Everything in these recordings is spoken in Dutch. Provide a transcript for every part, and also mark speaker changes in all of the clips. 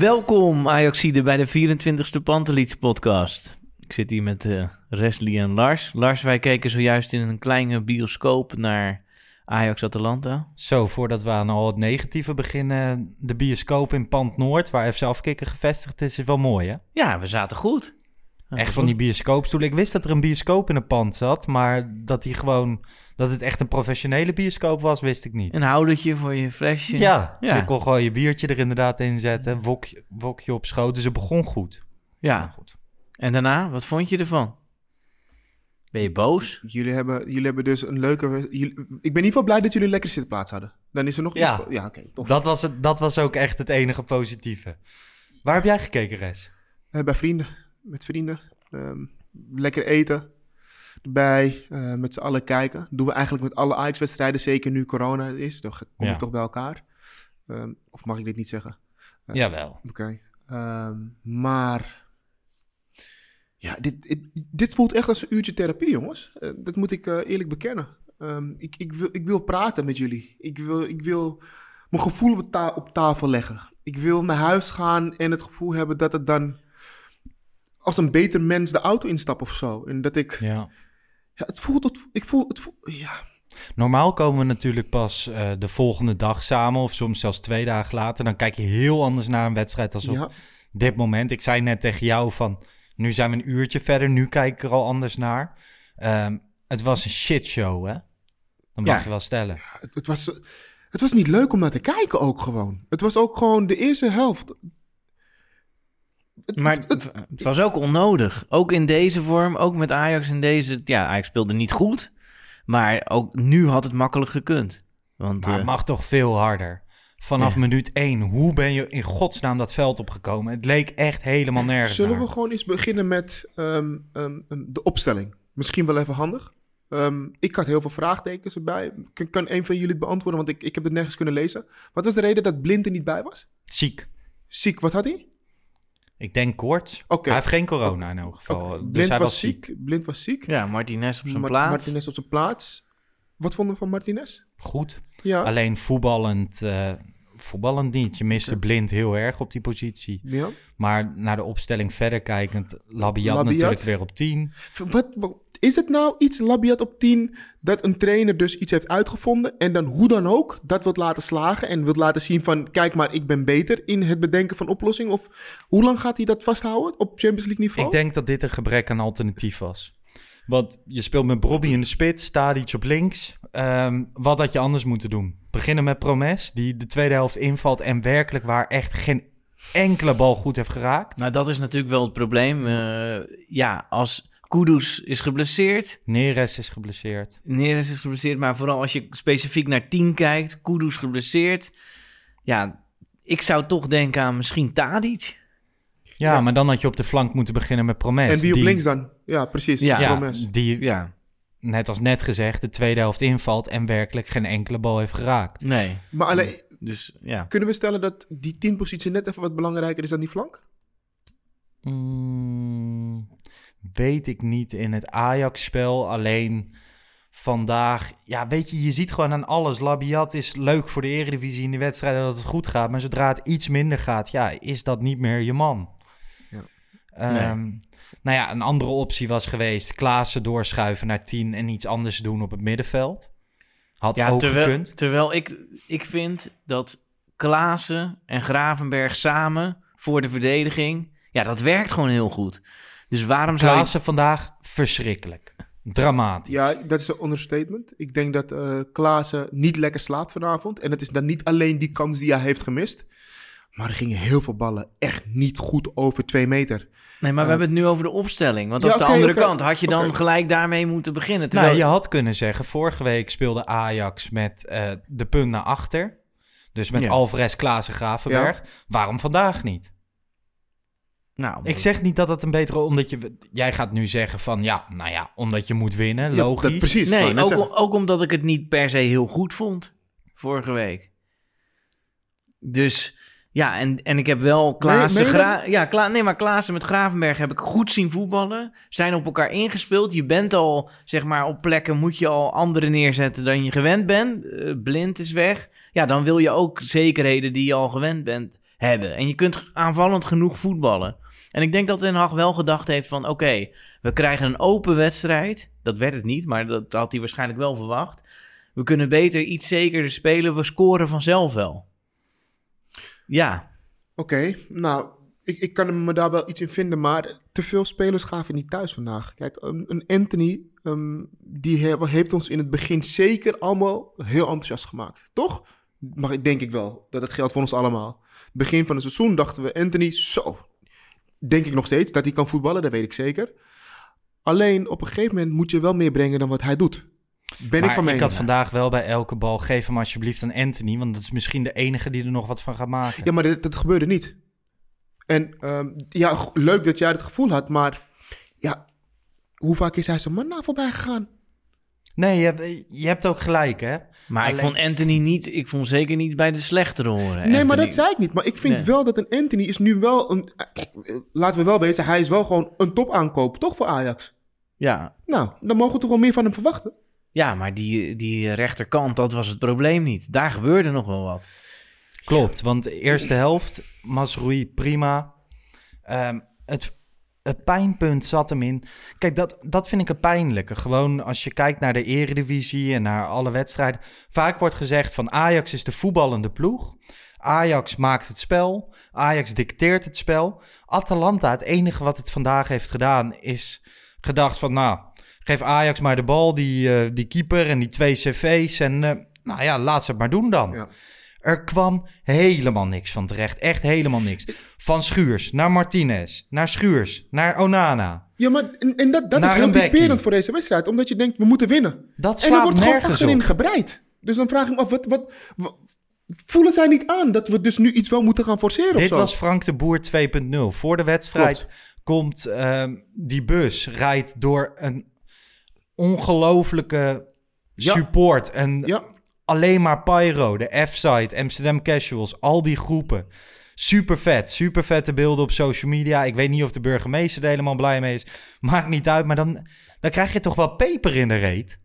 Speaker 1: Welkom Ajaxide bij de 24e Pantelits podcast. Ik zit hier met uh, Resli en Lars. Lars, wij keken zojuist in een kleine bioscoop naar Ajax Atalanta.
Speaker 2: Zo, voordat we aan al het negatieve beginnen, de bioscoop in Pand Noord, waar FC Afkikken gevestigd is, is wel mooi hè?
Speaker 1: Ja, we zaten goed.
Speaker 2: Echt van die bioscoopstoelen. Ik wist dat er een bioscoop in een pand zat, maar dat die gewoon, dat het echt een professionele bioscoop was, wist ik niet.
Speaker 1: Een houdertje voor je flesje.
Speaker 2: Ja,
Speaker 1: Ja.
Speaker 2: je kon gewoon je biertje er inderdaad in zetten, wokje, wokje op schoot, dus het begon goed.
Speaker 1: Ja.
Speaker 2: goed.
Speaker 1: En daarna, wat vond je ervan? Ben je boos?
Speaker 3: Jullie hebben, jullie hebben dus een leuke... jullie- ik ben in ieder geval blij dat jullie een lekkere zitplaats hadden. Dan is er nog
Speaker 2: Ja.
Speaker 3: iets... Ja, oké, toch.
Speaker 2: Dat was, het, dat was ook echt het enige positieve. Waar heb jij gekeken, Res?
Speaker 3: Eh, bij vrienden, met vrienden. Ehm, lekker eten erbij, eh, met z'n allen kijken. doen we eigenlijk met alle Ajax-wedstrijden, zeker nu corona is. Dan kom je
Speaker 2: Ja.
Speaker 3: toch bij elkaar. Ehm, of mag ik dit niet zeggen?
Speaker 2: Jawel.
Speaker 3: Oké. Ehm, maar... Ja, dit, dit, dit voelt echt als een uurtje therapie, jongens. Eh, dat moet ik eh, eerlijk bekennen. Ik, ik, wil, ik wil praten met jullie. Ik wil, ik wil mijn gevoel op, ta- op tafel leggen. Ik wil naar huis gaan en het gevoel hebben dat het dan... als een beter mens de auto instap of zo. En dat ik...
Speaker 2: Ja.
Speaker 3: Ja, het voelt... Het, ik voel... Het voel ja,
Speaker 2: Normaal komen we natuurlijk pas eh, de volgende dag samen, of soms zelfs twee dagen later. Dan kijk je heel anders naar een wedstrijd als op
Speaker 3: ja,
Speaker 2: dit moment. Ik zei net tegen jou van, nu zijn we een uurtje verder, nu kijk ik er al anders naar. Ehm, het was een shitshow, hè? Dat mag
Speaker 1: Ja.
Speaker 2: je wel stellen.
Speaker 3: het, het was... Het was niet leuk om naar te kijken ook gewoon. Het was ook gewoon de eerste helft. Het-
Speaker 1: Maar
Speaker 3: het-
Speaker 1: was ook onnodig. Ook in deze vorm, ook met Ajax in deze... Ja, Ajax speelde niet goed. Maar ook nu had het makkelijk gekund. Want
Speaker 2: Maar
Speaker 1: eh,
Speaker 2: het mag toch veel harder. Vanaf
Speaker 1: Ja.
Speaker 2: minuut één, hoe ben je in godsnaam dat veld opgekomen? Het leek echt helemaal nergens
Speaker 3: Zullen
Speaker 2: naar.
Speaker 3: we gewoon eens beginnen met ehm, ehm, ehm, de opstelling? Misschien wel even handig. Ehm, ik had heel veel vraagtekens erbij. Kan, kan een van jullie het beantwoorden? Want ik, ik heb het nergens kunnen lezen. Wat was de reden dat Blind er niet bij was?
Speaker 2: Ziek.
Speaker 3: Ziek, wat had hij?
Speaker 2: Ik denk kort.
Speaker 3: Oké.
Speaker 2: Hij heeft geen corona in elk geval. Dus
Speaker 3: Blind
Speaker 2: hij
Speaker 3: was ziek. Blind was ziek.
Speaker 1: ja, Martinez op zijn plaats.
Speaker 3: Martinez op zijn plaats. Wat vonden we van Martinez?
Speaker 2: Goed.
Speaker 3: Ja.
Speaker 2: Alleen voetballend, eh, voetballend niet. Je miste blind heel erg op die positie.
Speaker 3: ja.
Speaker 2: Maar naar de opstelling verder kijkend, Labiat,
Speaker 3: Labiat.
Speaker 2: natuurlijk weer op 10.
Speaker 3: Wat, wat- is het nou iets, Labiat op 10, dat een trainer dus iets heeft uitgevonden en dan hoe dan ook dat wilt laten slagen en wilt laten zien van, kijk maar, ik ben beter in het bedenken van oplossingen? Of hoe lang gaat hij dat vasthouden op Champions League niveau?
Speaker 2: Ik denk dat dit een gebrek aan alternatief was. Want je speelt met Bobby in de spits, Tadic op links. Ehm, wat had je anders moeten doen? Beginnen met Promes, die de tweede helft invalt en werkelijk waar echt geen enkele bal goed heeft geraakt.
Speaker 1: Nou, dat is natuurlijk wel het probleem. Eh, ja, als Kudus is geblesseerd,
Speaker 2: Neres is geblesseerd.
Speaker 1: Neres is geblesseerd, maar vooral als je specifiek naar 10 kijkt, Kudus geblesseerd. Ja, ik zou toch denken aan misschien Tadic.
Speaker 2: Ja,
Speaker 3: Ja.
Speaker 2: maar dan had je op de flank moeten beginnen met Promes.
Speaker 3: en wie op
Speaker 2: die-
Speaker 3: links dan? Ja, precies.
Speaker 1: Ja.
Speaker 2: Ja,
Speaker 3: Promes.
Speaker 2: die,
Speaker 1: Ja,
Speaker 2: net als net gezegd, de tweede helft invalt en werkelijk geen enkele bal heeft geraakt.
Speaker 1: nee.
Speaker 3: Maar alleen,
Speaker 1: Dus ja.
Speaker 3: kunnen we stellen dat die 10 positie net even wat belangrijker is dan die flank?
Speaker 2: Mm, weet ik niet in het Ajax-spel. Alleen vandaag, ja, weet je, je ziet gewoon aan alles. Labiat is leuk voor de Eredivisie in de wedstrijden dat het goed gaat. Maar zodra het iets minder gaat, ja, is dat niet meer je man.
Speaker 3: Ja.
Speaker 2: Ehm, Nou ja, een andere optie was geweest Klaassen doorschuiven naar 10 en iets anders doen op het middenveld. Had
Speaker 1: Ja,
Speaker 2: ook
Speaker 1: terwijl,
Speaker 2: gekund.
Speaker 1: terwijl ik, ik vind dat Klaassen en Gravenberg samen voor de verdediging... Ja, dat werkt gewoon heel goed. Dus waarom zou je...
Speaker 2: Klaassen vandaag verschrikkelijk. Dramatisch.
Speaker 3: Ja, dat is een understatement. Ik denk dat eh Klaassen niet lekker slaat vanavond. En het is dan niet alleen die kans die hij heeft gemist. Maar er gingen heel veel ballen echt niet goed over twee meter.
Speaker 1: Nee, maar we hebben het nu over de opstelling. Want dat
Speaker 3: Ja,
Speaker 1: is de andere kant. Had je dan gelijk daarmee moeten beginnen? Terwijl...
Speaker 2: Nou, je had kunnen zeggen, vorige week speelde Ajax met eh, de punt naar achter. Dus met
Speaker 1: Ja.
Speaker 2: Alvarez, Klaassen, Gravenberg. Waarom vandaag niet?
Speaker 1: nou,
Speaker 2: Ik zeg niet dat het een betere... Omdat je, jij gaat nu zeggen van, ja, nou ja, omdat je moet winnen, logisch.
Speaker 3: dat, precies.
Speaker 1: Nee, ook, om- ook omdat ik het niet per se heel goed vond vorige week. Dus ja, en, en ik heb wel Klaassen... Gra- ja, Kla- nee, maar Klaassen met Gravenberg heb ik goed zien voetballen. Zijn op elkaar ingespeeld. Je bent al, zeg maar, op plekken moet je al anderen neerzetten dan je gewend bent. Eh, blind is weg. Ja, dan wil je ook zekerheden die je al gewend bent hebben. En je kunt aanvallend genoeg voetballen. En ik denk dat Den Haag wel gedacht heeft van... oké, we krijgen een open wedstrijd. Dat werd het niet, maar dat had hij waarschijnlijk wel verwacht. We kunnen beter iets zekerder spelen. We scoren vanzelf wel. Ja,
Speaker 3: Oké, nou, ik, ik kan me daar wel iets in vinden, maar te veel spelers gaven niet thuis vandaag. Kijk, een, een Anthony, ehm, die he- heeft ons in het begin zeker allemaal heel enthousiast gemaakt. Toch? Maar ik denk ik wel, dat het geldt voor ons allemaal. Begin van het seizoen dachten we, Anthony, zo, denk ik nog steeds, dat hij kan voetballen, dat weet ik zeker. Alleen, op een gegeven moment moet je wel meer brengen dan wat hij doet. Ben
Speaker 2: Maar
Speaker 3: ik van mening.
Speaker 2: had vandaag wel bij elke bal, geef hem alsjeblieft aan Anthony. Want dat is misschien de enige die er nog wat van gaat maken.
Speaker 3: Ja, maar dat, dat gebeurde niet. En ehm, ja, leuk dat jij het gevoel had, maar ja, hoe vaak is hij zijn man na voorbij gegaan?
Speaker 2: Nee, je hebt, je hebt ook gelijk, hè?
Speaker 1: maar ik vond Anthony niet... Ik vond zeker niet bij de slechtere horen.
Speaker 3: Nee, maar dat zei ik niet. Maar ik vind
Speaker 1: Nee.
Speaker 3: wel dat een Anthony is nu wel een... eh, Kijk, eh, laten we wel weten, hij is wel gewoon een topaankoop, toch voor Ajax?
Speaker 1: Ja,
Speaker 3: Nou, dan mogen we toch wel meer van hem verwachten.
Speaker 1: Ja maar die, die rechterkant, dat was het probleem niet. Daar gebeurde nog wel wat.
Speaker 2: Klopt, want de eerste helft, Masroei prima. Ehm, het, het pijnpunt zat hem in. Kijk, dat, dat vind ik het pijnlijke. Gewoon als je kijkt naar de eredivisie en naar alle wedstrijden. Vaak wordt gezegd van Ajax is de voetballende ploeg. Ajax maakt het spel. Ajax dicteert het spel. Atalanta, het enige wat het vandaag heeft gedaan, is gedacht van nou, geef Ajax maar de bal, die, eh, die keeper en die twee cv's. En eh, nou ja, laat ze het maar doen dan.
Speaker 3: Ja.
Speaker 2: Er kwam helemaal niks van terecht. Echt helemaal niks. Van Schuurs naar Martinez, naar Schuurs, naar Onana.
Speaker 3: Ja, maar en, en dat, dat is heel typerend voor deze wedstrijd. Omdat je denkt, we moeten winnen.
Speaker 2: Dat
Speaker 3: En er wordt gewoon achterin
Speaker 2: op.
Speaker 3: gebreid. Dus dan vraag ik me af, wat, wat, wat- voelen zij niet aan dat we dus nu iets wel moeten gaan forceren of
Speaker 2: Dit
Speaker 3: zo?
Speaker 2: was Frank de Boer 2.0. Voor de wedstrijd
Speaker 3: Klopt.
Speaker 2: komt ehm, die bus, rijdt door een ongelofelijke
Speaker 3: Ja.
Speaker 2: support. En
Speaker 3: Ja.
Speaker 2: alleen maar Pyro, de F-site, Amsterdam Casuals, al die groepen. Super vet, super vette beelden op social media. Ik weet niet of de burgemeester er helemaal blij mee is. Maakt niet uit, maar dan, dan krijg je toch wel peper in de reet.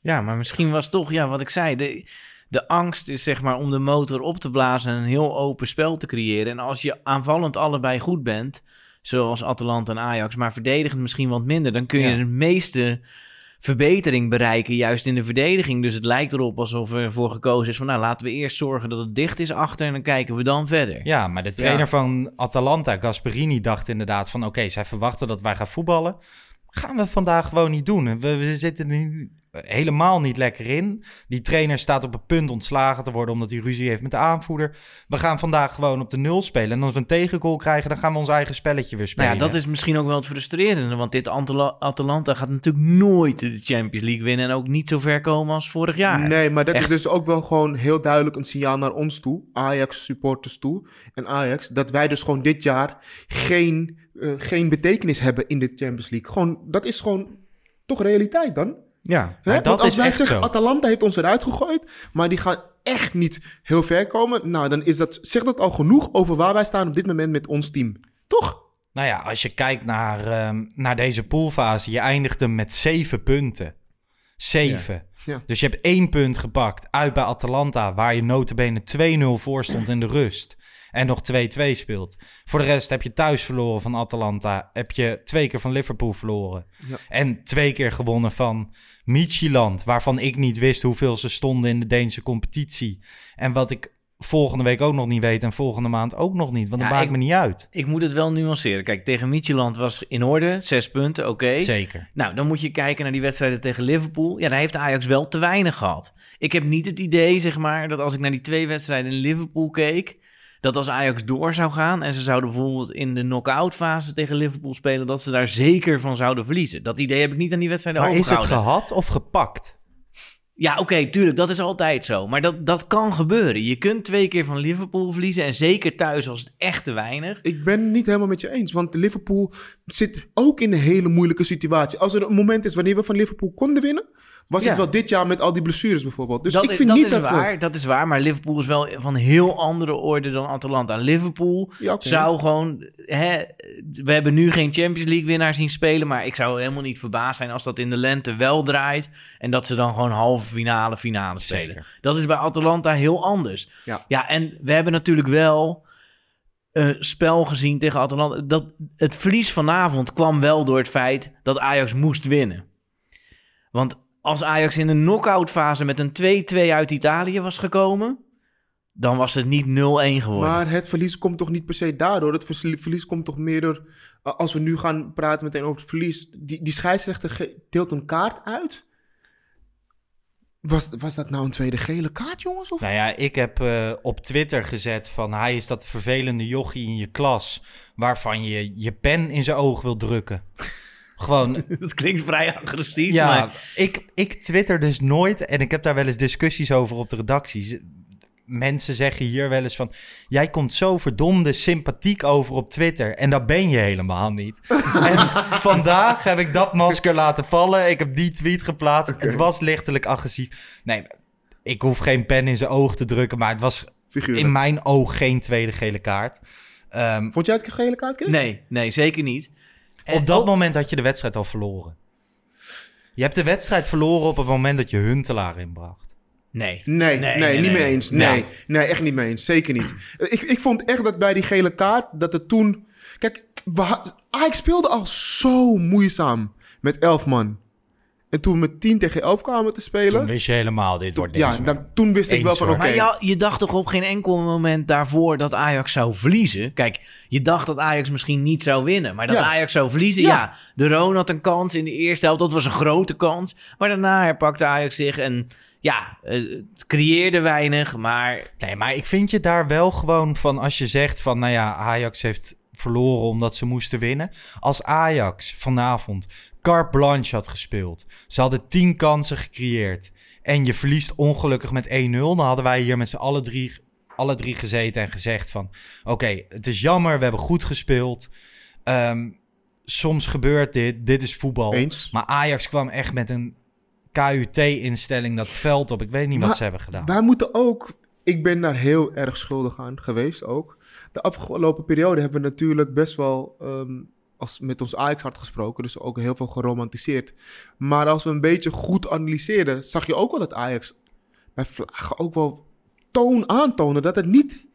Speaker 1: Ja, maar misschien was toch, ja, wat ik zei, de, de angst is zeg maar om de motor op te blazen en een heel open spel te creëren. En als je aanvallend allebei goed bent, zoals Atalanta en Ajax, maar verdedigend misschien wat minder, dan kun je
Speaker 2: Ja.
Speaker 1: de meeste verbetering bereiken, juist in de verdediging. Dus het lijkt erop alsof er voor gekozen is van, nou, laten we eerst zorgen dat het dicht is achter en dan kijken we dan verder.
Speaker 2: Ja, maar de trainer
Speaker 1: Ja.
Speaker 2: van Atalanta, Gasperini, dacht inderdaad van... oké, zij verwachten dat wij gaan voetballen. Gaan we vandaag gewoon niet doen. We, we zitten niet- helemaal niet lekker in. Die trainer staat op het punt ontslagen te worden... omdat hij ruzie heeft met de aanvoerder. We gaan vandaag gewoon op de nul spelen. En als we een tegengoal krijgen, dan gaan we ons eigen spelletje weer spelen.
Speaker 1: Nou ja, dat is misschien ook wel het frustrerende. Want dit Antala- Atalanta gaat natuurlijk nooit de Champions League winnen. En ook niet zo ver komen als vorig jaar.
Speaker 3: Nee, maar dat
Speaker 1: Echt.
Speaker 3: is dus ook wel gewoon heel duidelijk een signaal naar ons toe, Ajax supporters toe en Ajax, dat wij dus gewoon dit jaar geen, eh, geen betekenis hebben in de Champions League. Gewoon, dat is gewoon toch realiteit dan?
Speaker 1: Ja.
Speaker 2: Maar dat
Speaker 3: Want als
Speaker 2: is
Speaker 3: wij
Speaker 2: echt
Speaker 3: zeggen,
Speaker 2: zo.
Speaker 3: Atalanta heeft ons eruit gegooid, maar die gaan echt niet heel ver komen, nou dan is dat, zegt dat al genoeg over waar wij staan op dit moment met ons team. Toch?
Speaker 2: Nou ja, als je kijkt naar, ehm, naar deze poolfase... je eindigt hem met zeven punten. Zeven.
Speaker 3: Ja.
Speaker 2: Dus je hebt één punt gepakt uit bij Atalanta... waar je notabene 2-0 voor stond in de rust... en nog 2-2 speelt. Voor de rest heb je thuis verloren van Atalanta... heb je twee keer van Liverpool verloren.
Speaker 3: Ja.
Speaker 2: En twee keer gewonnen van Midtjylland... waarvan ik niet wist hoeveel ze stonden in de Deense competitie. En wat ik volgende week ook nog niet weten en volgende maand ook nog niet. Want dat
Speaker 1: Ja,
Speaker 2: maakt
Speaker 1: ik-
Speaker 2: me niet uit.
Speaker 1: Ik moet het wel nuanceren. Kijk, tegen Midtjylland was in orde. Zes punten, oké.
Speaker 2: Zeker.
Speaker 1: Nou, dan moet je kijken naar die wedstrijden tegen Liverpool. Ja, daar heeft Ajax wel te weinig gehad. Ik heb niet het idee, zeg maar, dat als ik naar die twee wedstrijden in Liverpool keek... dat als Ajax door zou gaan en ze zouden bijvoorbeeld in de knock-out fase tegen Liverpool spelen... dat ze daar zeker van zouden verliezen. Dat idee heb ik niet aan die wedstrijden
Speaker 2: Maar is het
Speaker 1: overgehouden.
Speaker 2: gehad of gepakt?
Speaker 1: Ja, oké, tuurlijk, dat is altijd zo. Maar dat, dat kan gebeuren. Je kunt twee keer van Liverpool verliezen en zeker thuis was het echt te weinig.
Speaker 3: Ik ben het niet helemaal met je eens. Want Liverpool zit ook in een hele moeilijke situatie. Als er een moment is wanneer we van Liverpool konden winnen, was
Speaker 1: Ja.
Speaker 3: het wel dit jaar met al die blessures bijvoorbeeld. Dus
Speaker 1: dat
Speaker 3: ik
Speaker 1: is-
Speaker 3: vind
Speaker 1: dat
Speaker 3: niet
Speaker 1: is
Speaker 3: dat
Speaker 1: waar,
Speaker 3: we...
Speaker 1: dat is waar. Maar Liverpool is wel van heel andere orde dan Atalanta. Liverpool
Speaker 3: Ja,
Speaker 1: zou gewoon... Hè, we hebben nu geen Champions League winnaar zien spelen... maar ik zou helemaal niet verbaasd zijn als dat in de lente wel draait... en dat ze dan gewoon halve finale, finale spelen.
Speaker 2: Zeker.
Speaker 1: Dat is bij Atalanta heel anders.
Speaker 3: Ja.
Speaker 1: ja, en we hebben natuurlijk wel een spel gezien tegen Atalanta. Dat, het verlies vanavond kwam wel door het feit dat Ajax moest winnen. Want als Ajax in de knock-out fase met een 2-2 uit Italië was gekomen... dan was het niet 0-1 geworden.
Speaker 3: Maar het verlies komt toch niet per se daardoor. Het verlies komt toch meer door... uh, Als we nu gaan praten meteen over het verlies... Die, die scheidsrechter deelt een kaart uit. Was, was dat nou een tweede gele kaart, jongens? Of?
Speaker 2: Nou ja, ik heb eh, op Twitter gezet van hij is dat vervelende jochie in je klas waarvan je je pen in zijn oog wil drukken. Gewoon,
Speaker 1: dat klinkt vrij agressief,
Speaker 2: ja,
Speaker 1: maar...
Speaker 2: ik, ik twitter dus nooit en ik heb daar wel eens discussies over op de redacties. Mensen zeggen hier wel eens van, jij komt zo verdomde sympathiek over op Twitter en dat ben je helemaal niet. en vandaag heb ik dat masker laten vallen, ik heb die tweet geplaatst, het was lichtelijk agressief. Nee, ik hoef geen pen in zijn oog te drukken, maar het was
Speaker 3: Figuurlijk.
Speaker 2: in mijn oog geen tweede gele kaart. Ehm,
Speaker 3: Vond jij het een gele kaart, Chris?
Speaker 1: Nee, nee, zeker niet.
Speaker 2: Op dat moment had je de wedstrijd al verloren. Je hebt de wedstrijd verloren op het moment dat je Huntelaar inbracht.
Speaker 1: Nee.
Speaker 3: Nee, nee, niet mee eens. Nee,
Speaker 2: Ja.
Speaker 3: nee, echt niet mee eens. Zeker niet. ik, ik vond echt dat bij die gele kaart, dat het toen... Kijk, we had- Ajax speelde al zo moeizaam met 11 man. En toen we met 10 tegen 11 kwamen te spelen...
Speaker 2: Toen wist je helemaal, dit wordt
Speaker 3: ja,
Speaker 2: deze
Speaker 3: dan, toen wist ik wel van oké.
Speaker 1: Maar ja, je dacht toch op geen enkel moment daarvoor dat Ajax zou verliezen? Kijk, je dacht dat Ajax misschien niet zou winnen. Maar dat
Speaker 3: Ja.
Speaker 1: Ajax zou verliezen, ja.
Speaker 3: Ja.
Speaker 1: De Roon had een kans in de eerste helft. Dat was een grote kans. Maar daarna herpakte Ajax zich en ja, eh, het creëerde weinig. Maar
Speaker 2: Nee, maar ik vind je daar wel gewoon van als je zegt van, nou ja, Ajax heeft verloren omdat ze moesten winnen. Als Ajax vanavond carte blanche had gespeeld, ze hadden tien kansen gecreëerd en je verliest ongelukkig met 1-0, dan hadden wij hier met z'n alle drie, alle drie gezeten en gezegd van, oké, het is jammer, we hebben goed gespeeld. Ehm, soms gebeurt dit, dit is voetbal.
Speaker 3: Eens.
Speaker 2: Maar Ajax kwam echt met een KUT-instelling dat veld op. Ik weet niet wat ze hebben gedaan.
Speaker 3: Wij moeten ook... Ik ben daar heel erg schuldig aan geweest ook. De afgelopen periode hebben we natuurlijk best wel... ehm, als, met ons Ajax hart gesproken, dus ook heel veel geromantiseerd. Maar als we een beetje goed analyseerden, zag je ook wel dat Ajax bij vlagen ook wel toon aantonen dat het niet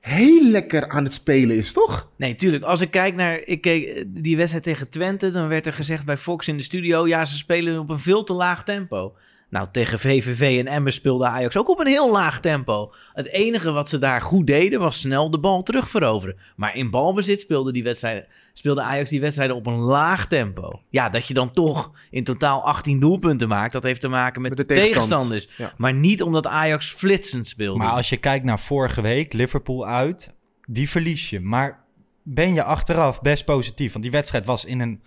Speaker 3: heel lekker aan het spelen is, toch?
Speaker 1: nee, tuurlijk. Als ik kijk naar ik eh, die wedstrijd tegen Twente, dan werd er gezegd bij Fox in de studio... ja, ze spelen op een veel te laag tempo. Nou, tegen VVV en Emmen speelde Ajax ook op een heel laag tempo. Het enige wat ze daar goed deden was snel de bal terugveroveren. Maar in balbezit speelde, die wedstrijden, speelde Ajax die wedstrijden op een laag tempo. Ja, dat je dan toch in totaal 18 doelpunten maakt, dat heeft te maken met,
Speaker 3: Met
Speaker 1: de
Speaker 3: de tegenstand.
Speaker 1: tegenstanders.
Speaker 3: Ja.
Speaker 1: Maar niet omdat Ajax flitsend speelde.
Speaker 2: Maar als je kijkt naar vorige week, Liverpool uit, die verlies je. Maar ben je achteraf best positief? Want die wedstrijd was in een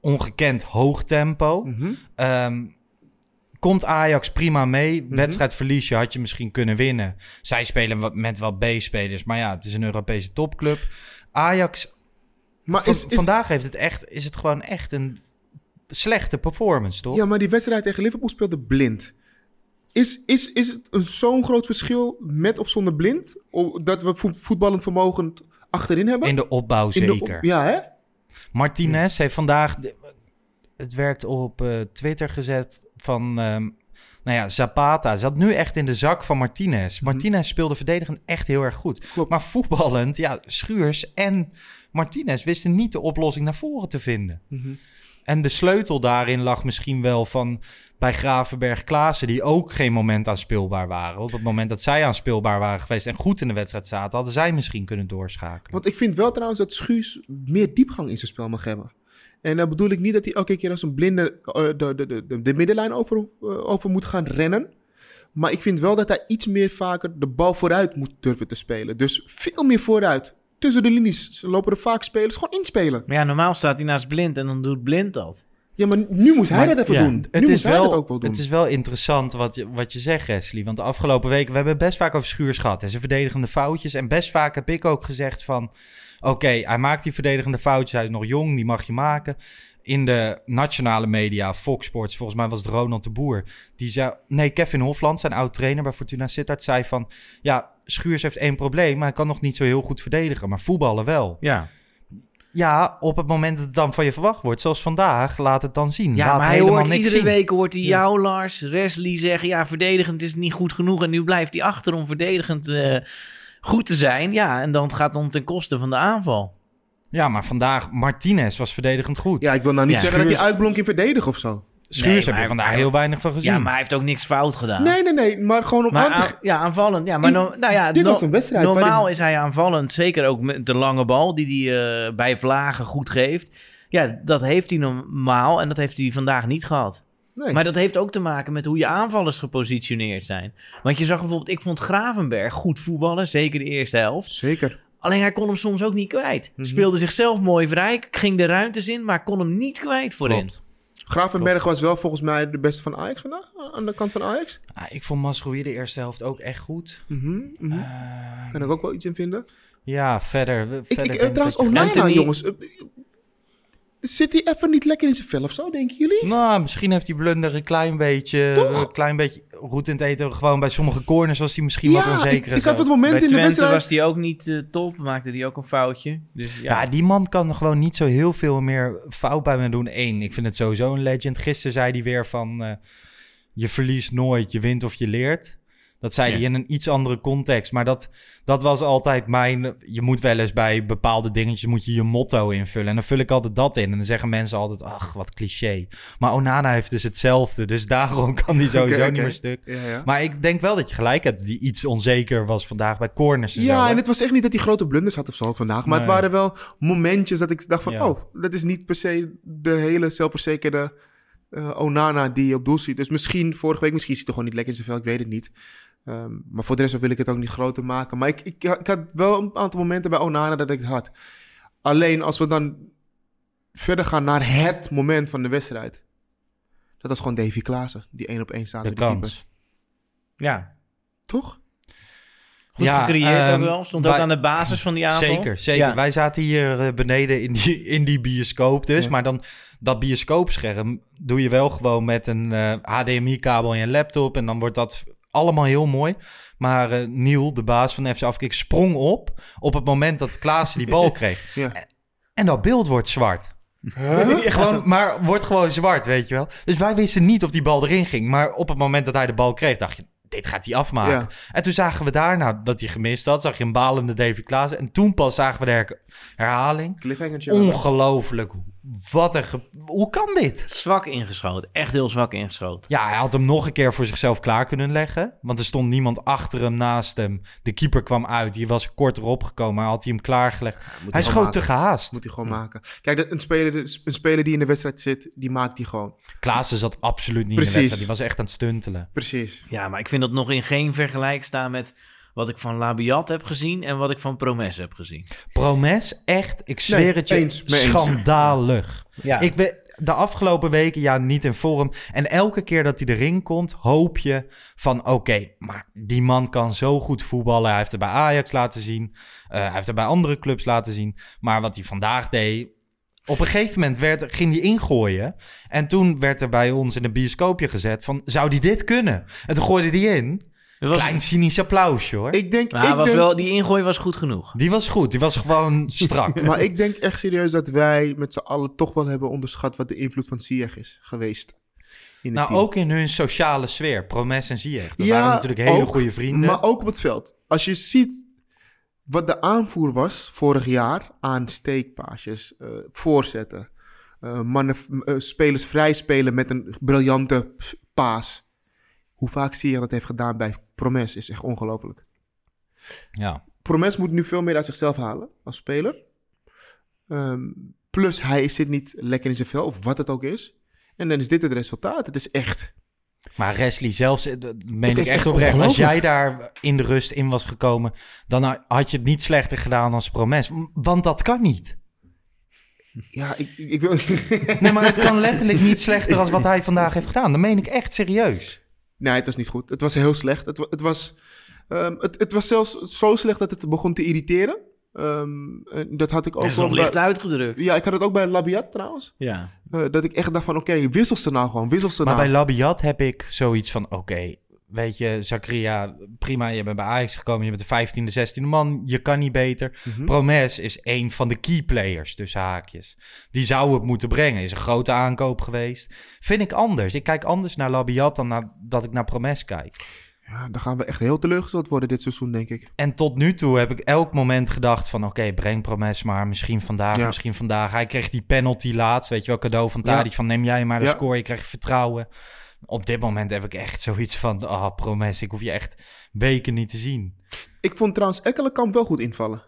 Speaker 2: ongekend hoog tempo. Ehm, komt Ajax prima mee. Wedstrijd verlies je, had je misschien kunnen winnen. Zij spelen wat, met wat B-spelers, maar ja, het is een Europese topclub. Ajax,
Speaker 3: Maar
Speaker 2: van-
Speaker 3: is,
Speaker 2: vandaag heeft het echt, is het gewoon echt een slechte performance, toch?
Speaker 3: Ja, maar die wedstrijd tegen Liverpool speelde blind. Is, is, is het zo'n groot verschil met of zonder blind? Dat we voet- voetballend vermogen achterin hebben?
Speaker 2: In de opbouw
Speaker 3: In de op-
Speaker 2: zeker.
Speaker 3: ja, hè?
Speaker 2: Martinez heeft vandaag. het werd op eh, Twitter gezet van. ehm, nou ja, Zapata zat nu echt in de zak van Martinez. Martinez speelde verdedigend echt heel erg goed.
Speaker 3: Klopt.
Speaker 2: Maar voetballend, ja, Schuurs en Martinez wisten niet de oplossing naar voren te vinden. En de sleutel daarin lag misschien wel van bij Gravenberg Klaassen, die ook geen moment aan speelbaar waren. Op het moment dat zij aan speelbaar waren geweest en goed in de wedstrijd zaten, hadden zij misschien kunnen doorschakelen.
Speaker 3: Want ik vind wel trouwens dat Schuurs meer diepgang in zijn spel mag hebben. En dan bedoel ik niet dat hij elke keer als een blinde eh, de, de, de, de, de middenlijn over, eh, over moet gaan rennen. Maar ik vind wel dat hij iets meer vaker de bal vooruit moet durven te spelen. Dus veel meer vooruit. Tussen de linies Ze lopen er vaak spelers gewoon inspelen.
Speaker 1: Maar ja, normaal staat hij naast Blind en dan doet Blind dat.
Speaker 3: Ja, maar nu moest hij
Speaker 2: Maar
Speaker 3: dat even
Speaker 2: ja,
Speaker 3: doen. Nu
Speaker 2: Het
Speaker 3: moest
Speaker 2: is,
Speaker 3: hij
Speaker 2: wel,
Speaker 3: dat ook wel doen.
Speaker 2: het is wel interessant wat je, wat je zegt, Wesley. Want de afgelopen weken, we hebben best vaak over Schuurs gehad. En zijn verdedigende foutjes. En best vaak heb ik ook gezegd van... Oké, hij maakt die verdedigende foutjes. Hij is nog jong, die mag je maken. In de nationale media, Fox Sports, volgens mij was het Ronald de Boer. Die zei, nee, Kevin Hofland, zijn oud-trainer bij Fortuna Sittard, zei van... Ja, Schuurs heeft één probleem, maar hij kan nog niet zo heel goed verdedigen. Maar voetballen wel.
Speaker 1: Ja,
Speaker 2: Ja, op het moment dat het dan van je verwacht wordt, zoals vandaag, laat het dan zien.
Speaker 1: ja
Speaker 2: Laat
Speaker 1: maar hij hoort iedere
Speaker 2: zien.
Speaker 1: week hoort hij jou, Lars, Wesley zeggen... ja, verdedigend is niet goed genoeg en nu blijft hij achter om verdedigend eh, goed te zijn. Ja, en dan gaat het dan ten koste van de aanval.
Speaker 2: Ja, maar vandaag, Martinez was verdedigend goed.
Speaker 3: Ja, ik wil nou niet
Speaker 1: Ja,
Speaker 3: zeggen dat hij uitblonk in verdedigen of zo.
Speaker 2: Schuurs
Speaker 1: Nee,
Speaker 2: heb je vandaag heel weinig van gezien.
Speaker 1: Ja, maar hij heeft ook niks fout gedaan.
Speaker 3: Nee, nee, nee. Maar gewoon om
Speaker 1: Maar
Speaker 3: aan
Speaker 1: ja, aanvallend. Ja, maar
Speaker 3: In-
Speaker 1: no- nou ja,
Speaker 3: dit
Speaker 1: no-
Speaker 3: was een wedstrijd
Speaker 1: Normaal
Speaker 3: waarin-
Speaker 1: is hij aanvallend, zeker ook met de lange bal die hij eh, bij Vlagen goed geeft. Ja, dat heeft hij normaal en dat heeft hij vandaag niet gehad.
Speaker 3: Nee.
Speaker 1: Maar dat heeft ook te maken met hoe je aanvallers gepositioneerd zijn. Want je zag bijvoorbeeld, ik vond Gravenberg goed voetballen, zeker de eerste helft.
Speaker 3: Zeker.
Speaker 1: Alleen hij kon hem soms ook niet kwijt.
Speaker 3: Mhm.
Speaker 1: Speelde zichzelf mooi vrij, ging de ruimtes in, maar kon hem niet kwijt voorin.
Speaker 2: Klopt.
Speaker 3: Gravenberg was wel volgens mij de beste van Ajax vandaag. Aan de kant van Ajax.
Speaker 2: Ah, ik vond Masroei de eerste helft ook echt goed.
Speaker 3: Mhm.
Speaker 2: Eh,
Speaker 3: Kan ik ook wel iets in vinden.
Speaker 2: ja, verder. verder
Speaker 3: ik,
Speaker 2: ik
Speaker 3: trouwens, Onana,
Speaker 1: Anthony-
Speaker 3: jongens. Zit hij even niet lekker in zijn vel of zo, denken jullie?
Speaker 2: Nou, misschien heeft hij blunder een klein beetje,
Speaker 3: Toch?
Speaker 2: een klein beetje roet in het eten. Gewoon bij sommige corners was hij misschien wat onzeker.
Speaker 3: ik, ik had het moment
Speaker 1: Bij
Speaker 3: in de wedstrijd...
Speaker 1: was hij ook niet eh, top, maakte hij ook een foutje. Dus ja,
Speaker 2: Ja, die man kan gewoon niet zo heel veel meer fout bij me doen. Eén, ik vind het sowieso een legend. Gisteren zei hij weer van... eh, je verliest nooit, je wint of je leert. Dat zei
Speaker 1: Ja.
Speaker 2: hij in een iets andere context. Maar dat, dat was altijd mijn... Je moet wel eens bij bepaalde dingetjes moet je je motto invullen. En dan vul ik altijd dat in. En dan zeggen mensen altijd, ach, wat cliché. Maar Onana heeft dus hetzelfde. Dus daarom kan hij sowieso niet meer stuk.
Speaker 3: Ja, ja.
Speaker 2: Maar ik denk wel dat je gelijk hebt. Die iets onzeker was vandaag bij corners en.
Speaker 3: Ja, en het was echt niet dat hij grote blunders had of zo vandaag. Maar het waren wel momentjes dat ik dacht van... Oh, dat is niet per se de hele zelfverzekerde eh, Onana die je op doel ziet. Dus misschien vorige week, misschien zit hij gewoon niet lekker in zijn vel. Ik weet het niet. Ehm, maar voor de rest wil ik het ook niet groter maken. Maar ik, ik, ik had wel een aantal momenten bij Onana dat ik het had. Alleen als we dan verder gaan naar het moment van de wedstrijd. Dat was gewoon Davy Klaassen. Die één op één staat
Speaker 2: de
Speaker 3: met de keeper.
Speaker 2: kans.
Speaker 1: ja.
Speaker 3: Toch?
Speaker 1: goed
Speaker 2: Ja,
Speaker 1: gecreëerd
Speaker 2: ehm,
Speaker 1: ook wel. Stond
Speaker 2: wij-
Speaker 1: ook aan de basis van die aanval.
Speaker 2: Zeker, zeker.
Speaker 1: Ja.
Speaker 2: Wij zaten hier eh, beneden in die, in die bioscoop dus.
Speaker 3: Ja.
Speaker 2: Maar dan dat bioscoopscherm doe je wel gewoon met een eh, HDMI-kabel in je laptop. En dan wordt dat allemaal heel mooi. Maar eh Niel, de baas van de FC Afkik, sprong op op het moment dat Klaassen die bal kreeg.
Speaker 3: Ja.
Speaker 2: En dat beeld wordt zwart. gewoon, maar wordt gewoon zwart, weet je wel. Dus wij wisten niet of die bal erin ging. Maar op het moment dat hij de bal kreeg, dacht je, dit gaat hij afmaken.
Speaker 3: Ja.
Speaker 2: En toen zagen we daarna dat hij gemist had. Zag je een balende Davy Klaassen. En toen pas zagen we de her- herhaling. Ongelooflijk. Wat een... ge- Hoe kan dit?
Speaker 1: Zwak ingeschoten. Echt heel zwak ingeschoten.
Speaker 2: Ja, hij had hem nog een keer voor zichzelf klaar kunnen leggen. Want er stond niemand achter hem, naast hem. De keeper kwam uit. Die was kort erop gekomen. Maar had hij hem klaargelegd. Hij schoot te gehaast.
Speaker 3: Moet hij gewoon maken. Kijk, een speler, een speler die in de wedstrijd zit, die maakt die gewoon.
Speaker 2: Klaassen zat absoluut niet in de wedstrijd. Die was echt aan het stuntelen.
Speaker 3: Precies.
Speaker 1: Ja, maar ik vind dat nog in geen vergelijk staan met wat ik van Labiat heb gezien en wat ik van Promes heb gezien.
Speaker 2: Promes, echt, ik zweer
Speaker 3: Nee,
Speaker 2: het je,
Speaker 3: eens, mee eens.
Speaker 2: schandalig.
Speaker 1: Ja.
Speaker 2: Ik we, de afgelopen weken, ja, niet in vorm. En elke keer dat hij erin komt, hoop je van... oké, maar die man kan zo goed voetballen. Hij heeft het bij Ajax laten zien. Eh, hij heeft het bij andere clubs laten zien. Maar wat hij vandaag deed... Op een gegeven moment werd, ging hij ingooien. En toen werd er bij ons in een bioscoopje gezet van... zou die dit kunnen? En toen gooide hij in.
Speaker 1: Het was,
Speaker 2: Klein cynisch applausje, hoor.
Speaker 3: Ik denk,
Speaker 1: maar
Speaker 3: ik
Speaker 1: was
Speaker 3: denk,
Speaker 1: wel, die ingooi was goed genoeg.
Speaker 2: Die was goed. Die was gewoon strak.
Speaker 3: maar ik denk echt serieus dat wij met z'n allen toch wel hebben onderschat wat de invloed van Ziyech is geweest. In het
Speaker 2: Nou,
Speaker 3: team.
Speaker 2: ook in hun sociale sfeer. Promes en Ziyech. Dat
Speaker 3: Ja,
Speaker 2: waren natuurlijk hele
Speaker 3: ook,
Speaker 2: goede vrienden.
Speaker 3: Maar ook op het veld. Als je ziet wat de aanvoer was vorig jaar aan steekpaasjes, eh, voorzetten, eh, mannen, eh, spelers vrij spelen met een briljante paas. Hoe vaak zie je dat heeft gedaan bij Promes is echt ongelooflijk.
Speaker 2: Ja.
Speaker 3: Promes moet nu veel meer uit zichzelf halen als speler. Ehm, plus hij zit niet lekker in zijn vel, of wat het ook is. En dan is dit het resultaat. Het is echt...
Speaker 2: Maar Wesley zelfs, dat meen ik
Speaker 3: is
Speaker 2: echt
Speaker 3: echt
Speaker 2: oprecht. Als jij daar in de rust in was gekomen, dan had je het niet slechter gedaan als Promes. Want dat kan niet.
Speaker 3: Ja, ik, ik, ik wil...
Speaker 2: Nee, maar het kan letterlijk niet slechter als wat hij vandaag heeft gedaan. Dat meen ik echt serieus.
Speaker 3: Nee, het was niet goed. Het was heel slecht. Het, het, was, ehm, het, het was zelfs zo slecht dat het begon te irriteren. Ehm, en dat had ik ook
Speaker 1: Dat is nog
Speaker 3: bij-
Speaker 1: licht uitgedrukt.
Speaker 3: Ja, ik had het ook bij Labiat trouwens.
Speaker 1: Ja.
Speaker 3: Eh, dat ik echt dacht van, oké, wissel ze nou gewoon, wissel ze
Speaker 2: Maar
Speaker 3: nou.
Speaker 2: bij Labiat heb ik zoiets van, oké, weet je, Zakaria, prima, je bent bij Ajax gekomen, je bent de 15e, 16e man, je kan niet beter.
Speaker 3: Mhm.
Speaker 2: Promes is een van de key players, tussen haakjes. Die zou het moeten brengen, is een grote aankoop geweest. Vind ik anders. Ik kijk anders naar Labiat dan naar, dat ik naar Promes kijk.
Speaker 3: Ja, dan gaan we echt heel teleurgesteld worden dit seizoen, denk ik.
Speaker 2: En tot nu toe heb ik elk moment gedacht van... oké, breng Promes maar, misschien vandaag,
Speaker 3: Ja.
Speaker 2: misschien vandaag. Hij kreeg die penalty laatst, weet je wel, cadeau van
Speaker 3: Ja.
Speaker 2: Tadic... van neem jij maar de
Speaker 3: Ja.
Speaker 2: score, je krijgt vertrouwen. Op dit moment heb ik echt zoiets van... ah, Promes, ik hoef je echt weken niet te zien.
Speaker 3: Ik vond trouwens Ekkelenkamp wel goed invallen.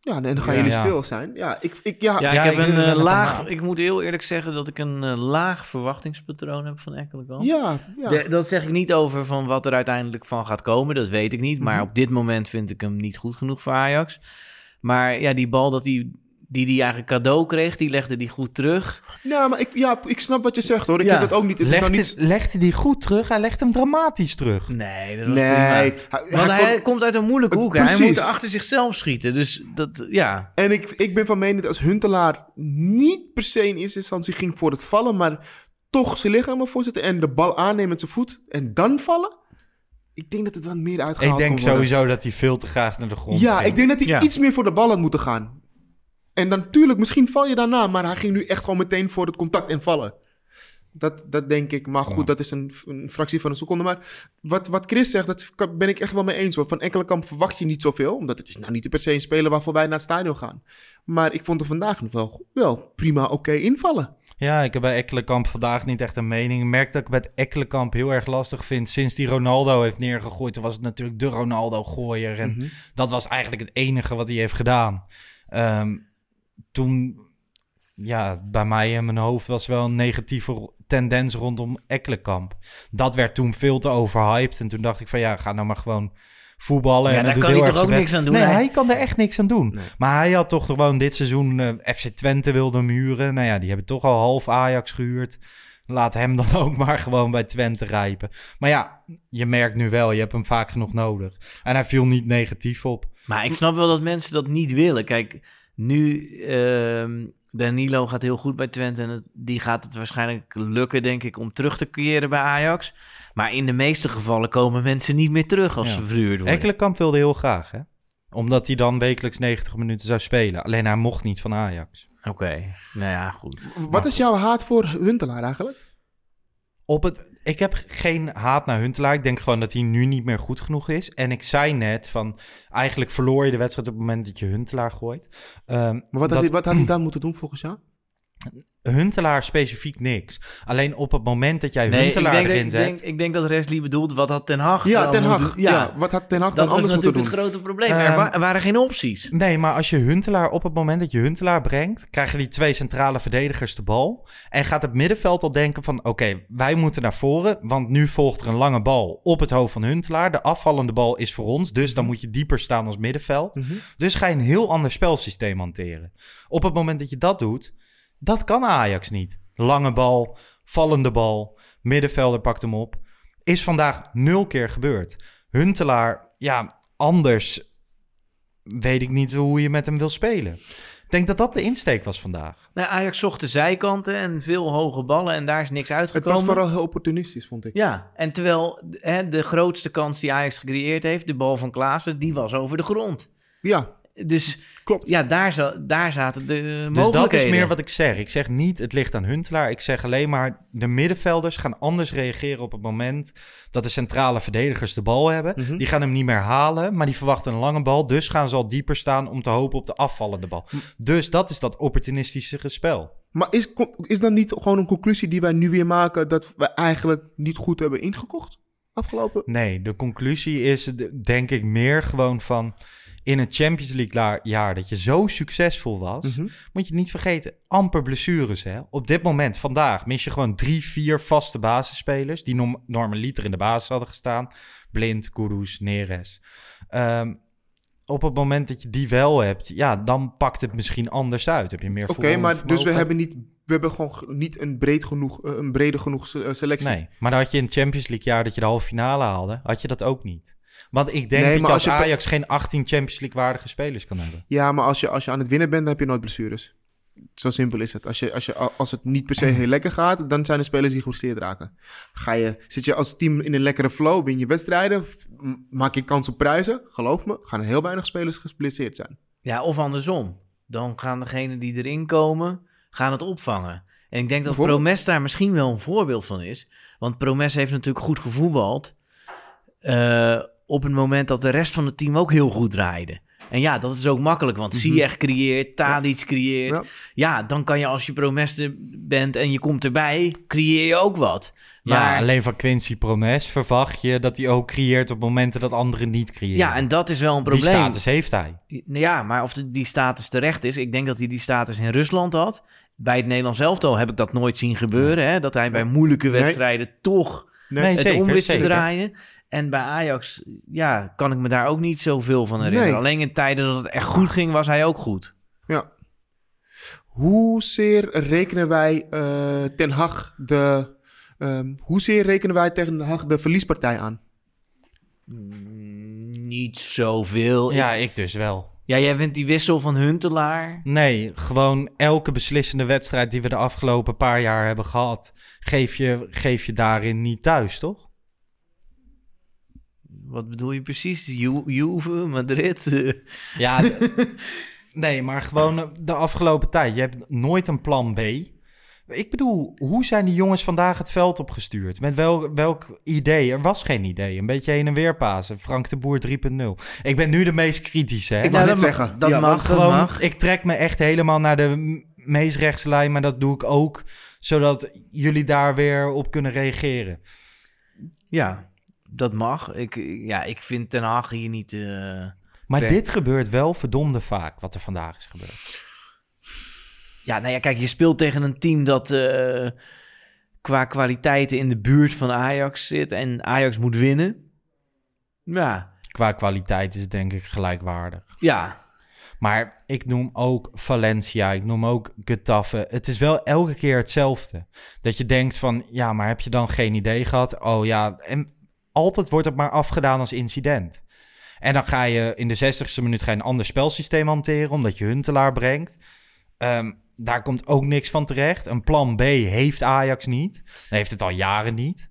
Speaker 3: Ja, en dan gaan
Speaker 2: Ja.
Speaker 3: jullie
Speaker 2: Ja.
Speaker 3: stil zijn. Ja, ik, ik, ja,
Speaker 1: Ja,
Speaker 2: Ja,
Speaker 1: ik heb
Speaker 2: ik
Speaker 1: een eh, laag... Ik moet heel eerlijk zeggen dat ik een eh, laag verwachtingspatroon heb van Ekkelenkamp.
Speaker 3: ja, ja.
Speaker 1: De- dat zeg ik niet over van wat er uiteindelijk van gaat komen. Dat weet ik niet. Maar
Speaker 3: Mhm.
Speaker 1: op dit moment vind ik hem niet goed genoeg voor Ajax. Maar ja, die bal dat hij die die eigenlijk cadeau kreeg, die legde die goed terug.
Speaker 3: Ja, maar ik, ja, ik snap wat je zegt hoor. Ik
Speaker 1: Ja.
Speaker 3: heb het ook niet. Het is nou
Speaker 2: Legde,
Speaker 3: niet...
Speaker 2: legde die goed terug? Hij legt hem dramatisch terug.
Speaker 1: Nee, dat was
Speaker 3: Nee,
Speaker 1: prima.
Speaker 3: hij,
Speaker 1: Want
Speaker 3: hij
Speaker 1: hij
Speaker 3: kon-
Speaker 1: komt uit een moeilijke hoek. Hij
Speaker 3: precies.
Speaker 1: moet achter zichzelf schieten. Dus dat, ja.
Speaker 3: En ik, ik ben van mening dat als Huntelaar niet per se in eerste instantie ging voor het vallen, maar toch zijn lichaam ervoor zetten en de bal aannemen met zijn voet en dan vallen. Ik denk dat het dan meer uitgehaald
Speaker 2: Ik denk sowieso dat hij veel te graag naar de grond
Speaker 3: Ja,
Speaker 2: ging.
Speaker 3: ik denk dat hij
Speaker 1: Ja.
Speaker 3: iets meer voor de bal had moeten gaan. En dan natuurlijk, misschien val je daarna, maar hij ging nu echt gewoon meteen voor het contact en vallen. Dat, dat denk ik. Maar goed,
Speaker 2: Ja.
Speaker 3: dat is een, een fractie van een seconde. Maar wat, wat Chris zegt, dat ben ik echt wel mee eens. Hoor. Van Ekkelenkamp verwacht je niet zoveel. Omdat het is nou niet per se een speler waarvoor wij naar het stadion gaan. Maar ik vond er vandaag nog wel, wel prima oké invallen.
Speaker 2: Ja, ik heb bij Ekkelenkamp vandaag niet echt een mening. Ik merk dat ik bij Ekkelenkamp heel erg lastig vind. Sinds die Ronaldo heeft neergegooid, was het natuurlijk de Ronaldo-gooier. En
Speaker 3: Mhm.
Speaker 2: dat was eigenlijk het enige wat hij heeft gedaan. Ehm, toen, ja, bij mij in mijn hoofd was wel een negatieve tendens rondom Ekkelenkamp. Dat werd toen veel te overhyped. En toen dacht ik van ja, ga nou maar gewoon voetballen.
Speaker 1: Ja,
Speaker 2: en
Speaker 1: daar kan hij toch ook niks aan doen,
Speaker 2: Nee,
Speaker 1: hè?
Speaker 2: hij kan er echt niks aan doen.
Speaker 3: Nee.
Speaker 2: Maar hij had toch gewoon dit seizoen eh, FC Twente wilde hem huren. Nou ja, die hebben toch al half Ajax gehuurd. Laat hem dan ook maar gewoon bij Twente rijpen. Maar ja, je merkt nu wel, je hebt hem vaak genoeg nodig. En hij viel niet negatief op.
Speaker 1: Maar ik snap wel dat mensen dat niet willen. Kijk, nu... ehm, Danilo gaat heel goed bij Twente en het- die gaat het waarschijnlijk lukken, denk ik, om terug te keren bij Ajax. Maar in de meeste gevallen komen mensen niet meer terug als
Speaker 2: Ja.
Speaker 1: ze verhuurd worden.
Speaker 2: Ekkelenkamp wilde heel graag, hè? Omdat hij dan wekelijks 90 minuten zou spelen. Alleen hij mocht niet van Ajax.
Speaker 1: Oké, nou ja, goed.
Speaker 3: Wat is jouw haat voor Huntelaar eigenlijk?
Speaker 2: Op het, ik heb geen haat naar Huntelaar. Ik denk gewoon dat hij nu niet meer goed genoeg is. En ik zei net van... Eigenlijk verloor je de wedstrijd op het moment dat je Huntelaar gooit. Ehm,
Speaker 3: Maar wat,
Speaker 2: dat-
Speaker 3: had hij, wat had hij dan moeten doen volgens jou?
Speaker 2: Huntelaar specifiek niks. Alleen op het moment dat jij
Speaker 1: Nee, ik
Speaker 2: Huntelaar
Speaker 1: denk, dat,
Speaker 2: erin
Speaker 1: ik,
Speaker 2: zet...
Speaker 1: denk, ik denk dat Wesley bedoelt, wat had Ten Hag
Speaker 3: Ja, Ten
Speaker 1: moeten-
Speaker 3: Hag. Ja. wat had Ten Hag
Speaker 1: dat
Speaker 3: dan
Speaker 1: was
Speaker 3: anders moeten
Speaker 1: natuurlijk
Speaker 3: doen?
Speaker 1: het grote probleem.
Speaker 2: Ehm,
Speaker 1: er, wa- er waren geen opties.
Speaker 2: Nee, maar als je Huntelaar op het moment dat je Huntelaar brengt, krijgen die twee centrale verdedigers de bal. En gaat het middenveld al denken van oké, wij moeten naar voren. Want nu volgt er een lange bal op het hoofd van Huntelaar. De afvallende bal is voor ons, dus dan moet je dieper staan als middenveld.
Speaker 3: Mhm.
Speaker 2: Dus ga je een heel ander spelsysteem hanteren. Op het moment dat je dat doet, dat kan Ajax niet. Lange bal, vallende bal, middenvelder pakt hem op. Is vandaag nul keer gebeurd. Huntelaar, ja, anders weet ik niet hoe je met hem wil spelen. Ik denk dat dat de insteek was vandaag.
Speaker 1: Nou, Ajax zocht de zijkanten en veel hoge ballen en daar is niks
Speaker 3: Het
Speaker 1: uitgekomen.
Speaker 3: was vooral heel opportunistisch, vond ik.
Speaker 1: Ja, en terwijl hè, de grootste kans die Ajax gecreëerd heeft, de bal van Klaassen, die was over de grond.
Speaker 3: Ja,
Speaker 1: Dus
Speaker 3: Klopt.
Speaker 1: ja, daar, za- daar zaten de
Speaker 2: Dus
Speaker 1: mogelijkheden.
Speaker 2: dat is meer wat ik zeg. Ik zeg niet het ligt aan Huntelaar. Ik zeg alleen maar de middenvelders gaan anders reageren op het moment dat de centrale verdedigers de bal hebben.
Speaker 3: Mhm.
Speaker 2: Die gaan hem niet meer halen, maar die verwachten een lange bal. Dus gaan ze al dieper staan om te hopen op de afvallende bal. Dus dat is dat opportunistische spel.
Speaker 3: Maar is, is dan niet gewoon een conclusie die wij nu weer maken dat we eigenlijk niet goed hebben ingekocht? Afgelopen?
Speaker 2: Nee, de conclusie is de- denk ik meer gewoon van... in een Champions League jaar dat je zo succesvol was...
Speaker 3: Mhm.
Speaker 2: moet je niet vergeten, amper blessures. Hè? Op dit moment, vandaag, mis je gewoon drie, vier vaste basisspelers... die norm normaliter in de basis hadden gestaan. Blind, Kudus, Neres. Ehm, op het moment dat je die wel hebt, ja, dan pakt het misschien anders uit. Heb je meer
Speaker 3: Oké, maar dus we hebben niet, we hebben gewoon ge- niet een, breed genoeg, eh, een brede genoeg eh, selectie.
Speaker 2: Nee, maar dan had je in het Champions League jaar dat je de halve finale haalde, had je dat ook niet. Want ik denk
Speaker 3: Nee,
Speaker 2: dat je als
Speaker 3: als je-
Speaker 2: Ajax geen 18 Champions League waardige spelers kan hebben.
Speaker 3: Ja, maar als je, als je aan het winnen bent, dan heb je nooit blessures. Zo simpel is het. Als, je, als, je, als het niet per se heel lekker gaat, dan zijn er spelers die geblesseerd raken. Ga je, zit je als team in een lekkere flow, win je wedstrijden, maak je kans op prijzen. Geloof me, gaan er heel weinig spelers geblesseerd zijn.
Speaker 1: Ja, of andersom. Dan gaan degenen die erin komen, gaan het opvangen. En ik denk dat? Promes daar misschien wel een voorbeeld van is. Want Promes heeft natuurlijk goed gevoetbald. eh, op het moment dat de rest van het team ook heel goed draaide. En ja, dat is ook makkelijk, want Ziyech creëert, Tadic creëert.
Speaker 3: Ja.
Speaker 1: Ja. dan kan je als je Promes bent en je komt erbij, creëer je ook wat.
Speaker 2: Ja,
Speaker 1: Maar,
Speaker 2: alleen van Quincy Promes verwacht je dat hij ook creëert op momenten dat anderen niet creëren.
Speaker 1: ja, en dat is wel een
Speaker 2: die
Speaker 1: probleem.
Speaker 2: status heeft hij.
Speaker 1: Ja, maar of die status terecht is, ik denk dat hij die status in Rusland had. Bij het Nederlands elftal heb ik dat nooit zien gebeuren. Hè? Dat hij bij moeilijke
Speaker 3: Nee.
Speaker 1: wedstrijden toch
Speaker 3: Nee,
Speaker 1: het
Speaker 2: zeker,
Speaker 1: om wist te draaien. En bij Ajax, ja, kan ik me daar ook niet zoveel van herinneren.
Speaker 3: Nee.
Speaker 1: Alleen in tijden dat het echt goed ging, was hij ook goed.
Speaker 3: Ja. Hoezeer rekenen wij eh, Ten Hag de... ehm hoezeer rekenen wij Ten Hag de verliespartij aan?
Speaker 1: Niet zoveel. Ja.
Speaker 2: Ja, ik dus wel.
Speaker 1: ja, jij vindt die wissel van Huntelaar.
Speaker 2: Nee, gewoon elke beslissende wedstrijd die we de afgelopen paar jaar hebben gehad, geef je, geef je daarin niet thuis, toch?
Speaker 1: Wat bedoel je precies? Ju Juve, Madrid.
Speaker 2: Ja, nee, maar gewoon eh, de afgelopen tijd. Je hebt nooit een plan B. Ik bedoel, hoe zijn die jongens vandaag het veld opgestuurd? Met wel, welk idee? Er was geen idee. Een beetje heen en weer pasen. Frank de Boer 3.0. Ik ben nu de meest kritische, hè?
Speaker 3: Ik
Speaker 1: dat mag-
Speaker 3: zeggen.
Speaker 1: dat
Speaker 3: Ja,
Speaker 1: mag, dat
Speaker 2: gewoon,
Speaker 1: mag.
Speaker 2: ik trek me echt helemaal naar de meest rechtse lijn, maar dat doe ik ook zodat jullie daar weer op kunnen reageren.
Speaker 1: Ja, dat mag. Ik, ja, ik vind Ten Hag hier niet... eh,
Speaker 2: Maar
Speaker 1: Ver-
Speaker 2: dit gebeurt wel verdomde vaak, wat er vandaag is gebeurd.
Speaker 1: Ja, nou ja, kijk, je speelt tegen een team dat eh, qua kwaliteiten in de buurt van Ajax zit en Ajax moet winnen. Ja,
Speaker 2: Qua kwaliteit is het denk ik gelijkwaardig.
Speaker 1: ja,
Speaker 2: Maar ik noem ook Valencia, ik noem ook Getafe. Het is wel elke keer hetzelfde. Dat je denkt van, ja, maar heb je dan geen idee gehad? Oh ja, en altijd wordt het maar afgedaan als incident. En dan ga je in de 60ste minuut ga je een ander spelsysteem hanteren, omdat je Huntelaar brengt. Ehm, daar komt ook niks van terecht. Een plan B heeft Ajax niet. Dat heeft het al jaren niet.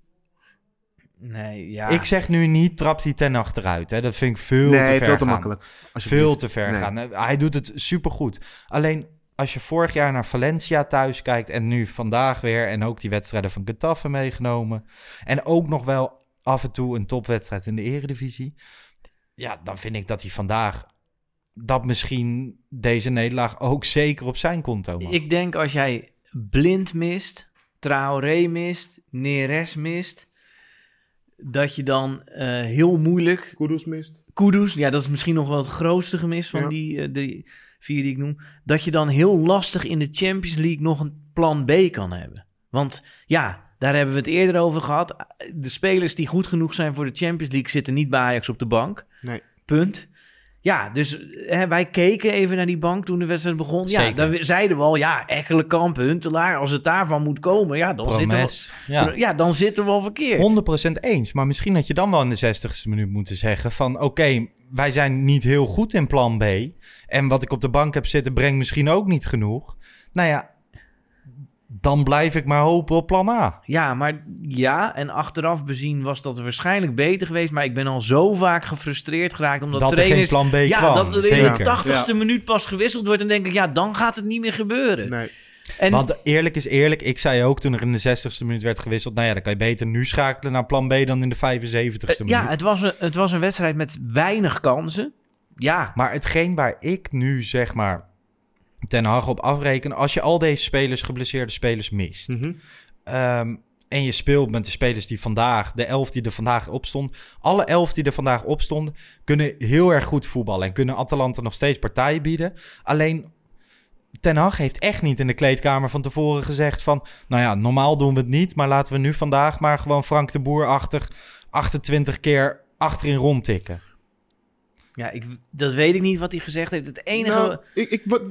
Speaker 1: nee, ja.
Speaker 2: Ik zeg nu niet, trapt hij ten achteruit. Hè? Dat vind ik veel te
Speaker 3: nee,
Speaker 2: ver
Speaker 3: veel te
Speaker 2: gaan.
Speaker 3: makkelijk. Alsjeblieft.
Speaker 2: Veel te ver
Speaker 3: Nee.
Speaker 2: gaan. Hij doet het supergoed. Alleen als je vorig jaar naar Valencia thuis kijkt en nu vandaag weer en ook die wedstrijden van Getafe meegenomen en ook nog wel af en toe een topwedstrijd in de eredivisie. Ja, dan vind ik dat hij vandaag dat misschien deze nederlaag ook zeker op zijn konto mag.
Speaker 1: Ik denk als jij blind mist, Traoré mist, Neres mist, dat je dan eh, heel moeilijk
Speaker 3: Kudus mist.
Speaker 1: Kudus, ja, dat is misschien nog wel het grootste gemis van
Speaker 3: Ja.
Speaker 1: die eh, drie, vier die ik noem. Dat je dan heel lastig in de Champions League nog een plan B kan hebben. Want ja, daar hebben we het eerder over gehad. De spelers die goed genoeg zijn voor de Champions League zitten niet bij Ajax op de bank.
Speaker 3: Nee.
Speaker 1: Punt. Ja, dus hè, wij keken even naar die bank toen de wedstrijd begon. Ja,
Speaker 2: Zeker.
Speaker 1: dan zeiden we al, ja, Ekkelenkamp, Huntelaar, als het daarvan moet komen, ja, dan zitten we.
Speaker 2: Ja.
Speaker 1: ja, dan zitten we al verkeerd.
Speaker 2: 100% eens. Maar misschien had je dan wel in de 60ste minuut moeten zeggen van... oké, wij zijn niet heel goed in plan B. En wat ik op de bank heb zitten brengt misschien ook niet genoeg. Nou ja, dan blijf ik maar hopen op plan A.
Speaker 1: Ja, maar ja, en achteraf bezien was dat waarschijnlijk beter geweest. Maar ik ben al zo vaak gefrustreerd geraakt omdat
Speaker 2: Dat er geen
Speaker 1: trainers...
Speaker 2: plan B
Speaker 1: ja,
Speaker 2: kwam,
Speaker 1: dat er in de tachtigste minuut pas gewisseld wordt. En denk ik, ja, dan gaat het niet meer gebeuren.
Speaker 3: Nee.
Speaker 1: En
Speaker 2: Want eerlijk is eerlijk, ik zei ook toen er in de 60ste minuut werd gewisseld... nou ja, dan kan je beter nu schakelen naar plan B dan in de 75ste
Speaker 1: eh,
Speaker 2: minuut.
Speaker 1: ja, het was, een, het was een wedstrijd met weinig kansen. Ja,
Speaker 2: Maar hetgeen waar ik nu zeg maar ten Hag op afreken... als je al deze spelers, geblesseerde spelers mist...
Speaker 3: Mhm.
Speaker 2: ehm, en je speelt met de spelers die vandaag, de elf die er vandaag op stond... alle elf die er vandaag op stonden, kunnen heel erg goed voetballen... en kunnen Atalanta nog steeds partijen bieden. Alleen Ten Hag heeft echt niet in de kleedkamer van tevoren gezegd van... nou ja, normaal doen we het niet, maar laten we nu vandaag maar gewoon Frank de Boer-achtig... 28 keer achterin rondtikken.
Speaker 1: ja ik, dat weet ik niet wat hij gezegd heeft. Het enige...
Speaker 3: Nou, ik, ik, wat,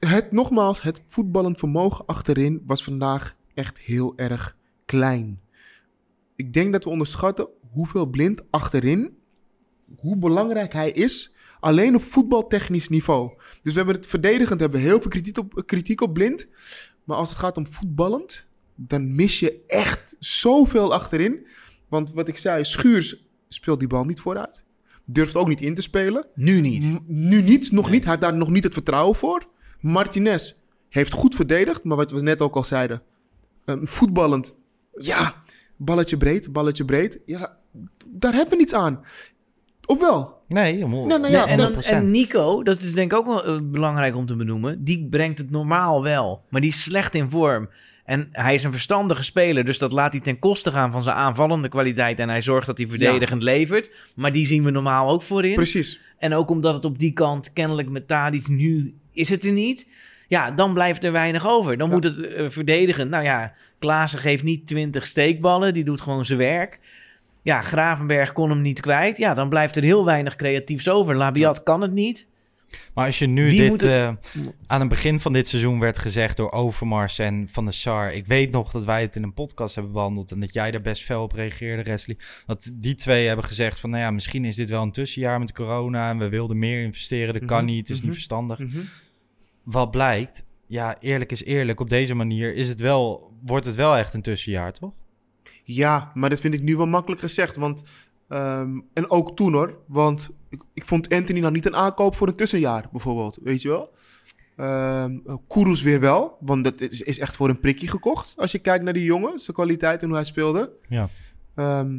Speaker 3: het, nogmaals, het voetballend vermogen achterin was vandaag echt heel erg klein. Ik denk dat we onderschatten hoeveel blind achterin, hoe belangrijk hij is, alleen op voetbaltechnisch niveau. Dus we hebben het verdedigend, hebben we heel veel kritiek op, kritiek op blind. Maar als het gaat om voetballend, dan mis je echt zoveel achterin. Want wat ik zei, Schuurs speelt die bal niet vooruit. Durft ook niet in te spelen.
Speaker 1: nu niet.
Speaker 3: M- nu niet, nog niet. Hij heeft daar nog niet het vertrouwen voor. Martinez heeft goed verdedigd, maar wat we net ook al zeiden. ehm, voetballend, ja, balletje breed, balletje breed. Ja, daar hebben we niets aan. Of wel?
Speaker 2: Nee, helemaal-
Speaker 3: Nee, nou ja,
Speaker 1: Nee, en, dan,
Speaker 2: 100%.
Speaker 1: en Nico, dat is denk ik ook wel eh, belangrijk om te benoemen. Die brengt het normaal wel, maar die is slecht in vorm. En hij is een verstandige speler, dus dat laat hij ten koste gaan van zijn aanvallende kwaliteit. En hij zorgt dat hij verdedigend levert. Maar die zien we normaal ook voorin.
Speaker 3: Precies.
Speaker 1: En ook omdat het op die kant kennelijk met Tadic nu is het er niet. Ja, dan blijft er weinig over. Dan
Speaker 3: Ja.
Speaker 1: moet het eh, verdedigen. Nou ja, Klaassen geeft niet 20 steekballen. Die doet gewoon zijn werk. Ja, Gravenberg kon hem niet kwijt. Ja, dan blijft er heel weinig creatiefs over. Labiat kan het niet.
Speaker 2: Maar als je nu
Speaker 1: Wie
Speaker 2: dit
Speaker 1: het-
Speaker 2: eh, aan het begin van dit seizoen werd gezegd door Overmars en Van der Sar. Ik weet nog dat wij het in een podcast hebben behandeld en dat jij daar best fel op reageerde, Wesley. Dat die twee hebben gezegd van, nou ja, misschien is dit wel een tussenjaar met corona en we wilden meer investeren. Dat kan
Speaker 3: Mhm,
Speaker 2: niet, het is
Speaker 3: mhm.
Speaker 2: niet verstandig.
Speaker 3: Mhm.
Speaker 2: Wat blijkt, ja, eerlijk is eerlijk, op deze manier is het wel, wordt het wel echt een tussenjaar, toch?
Speaker 3: Ja, maar dat vind ik nu wel makkelijk gezegd. Want, ehm, en ook toen hoor. Want ik, ik vond Anthony nou niet een aankoop voor een tussenjaar, bijvoorbeeld. Weet je wel? Ehm Kudus weer wel. Want dat is, is echt voor een prikje gekocht. Als je kijkt naar die jongen, zijn kwaliteit en hoe hij speelde.
Speaker 2: Ja.
Speaker 3: Ehm,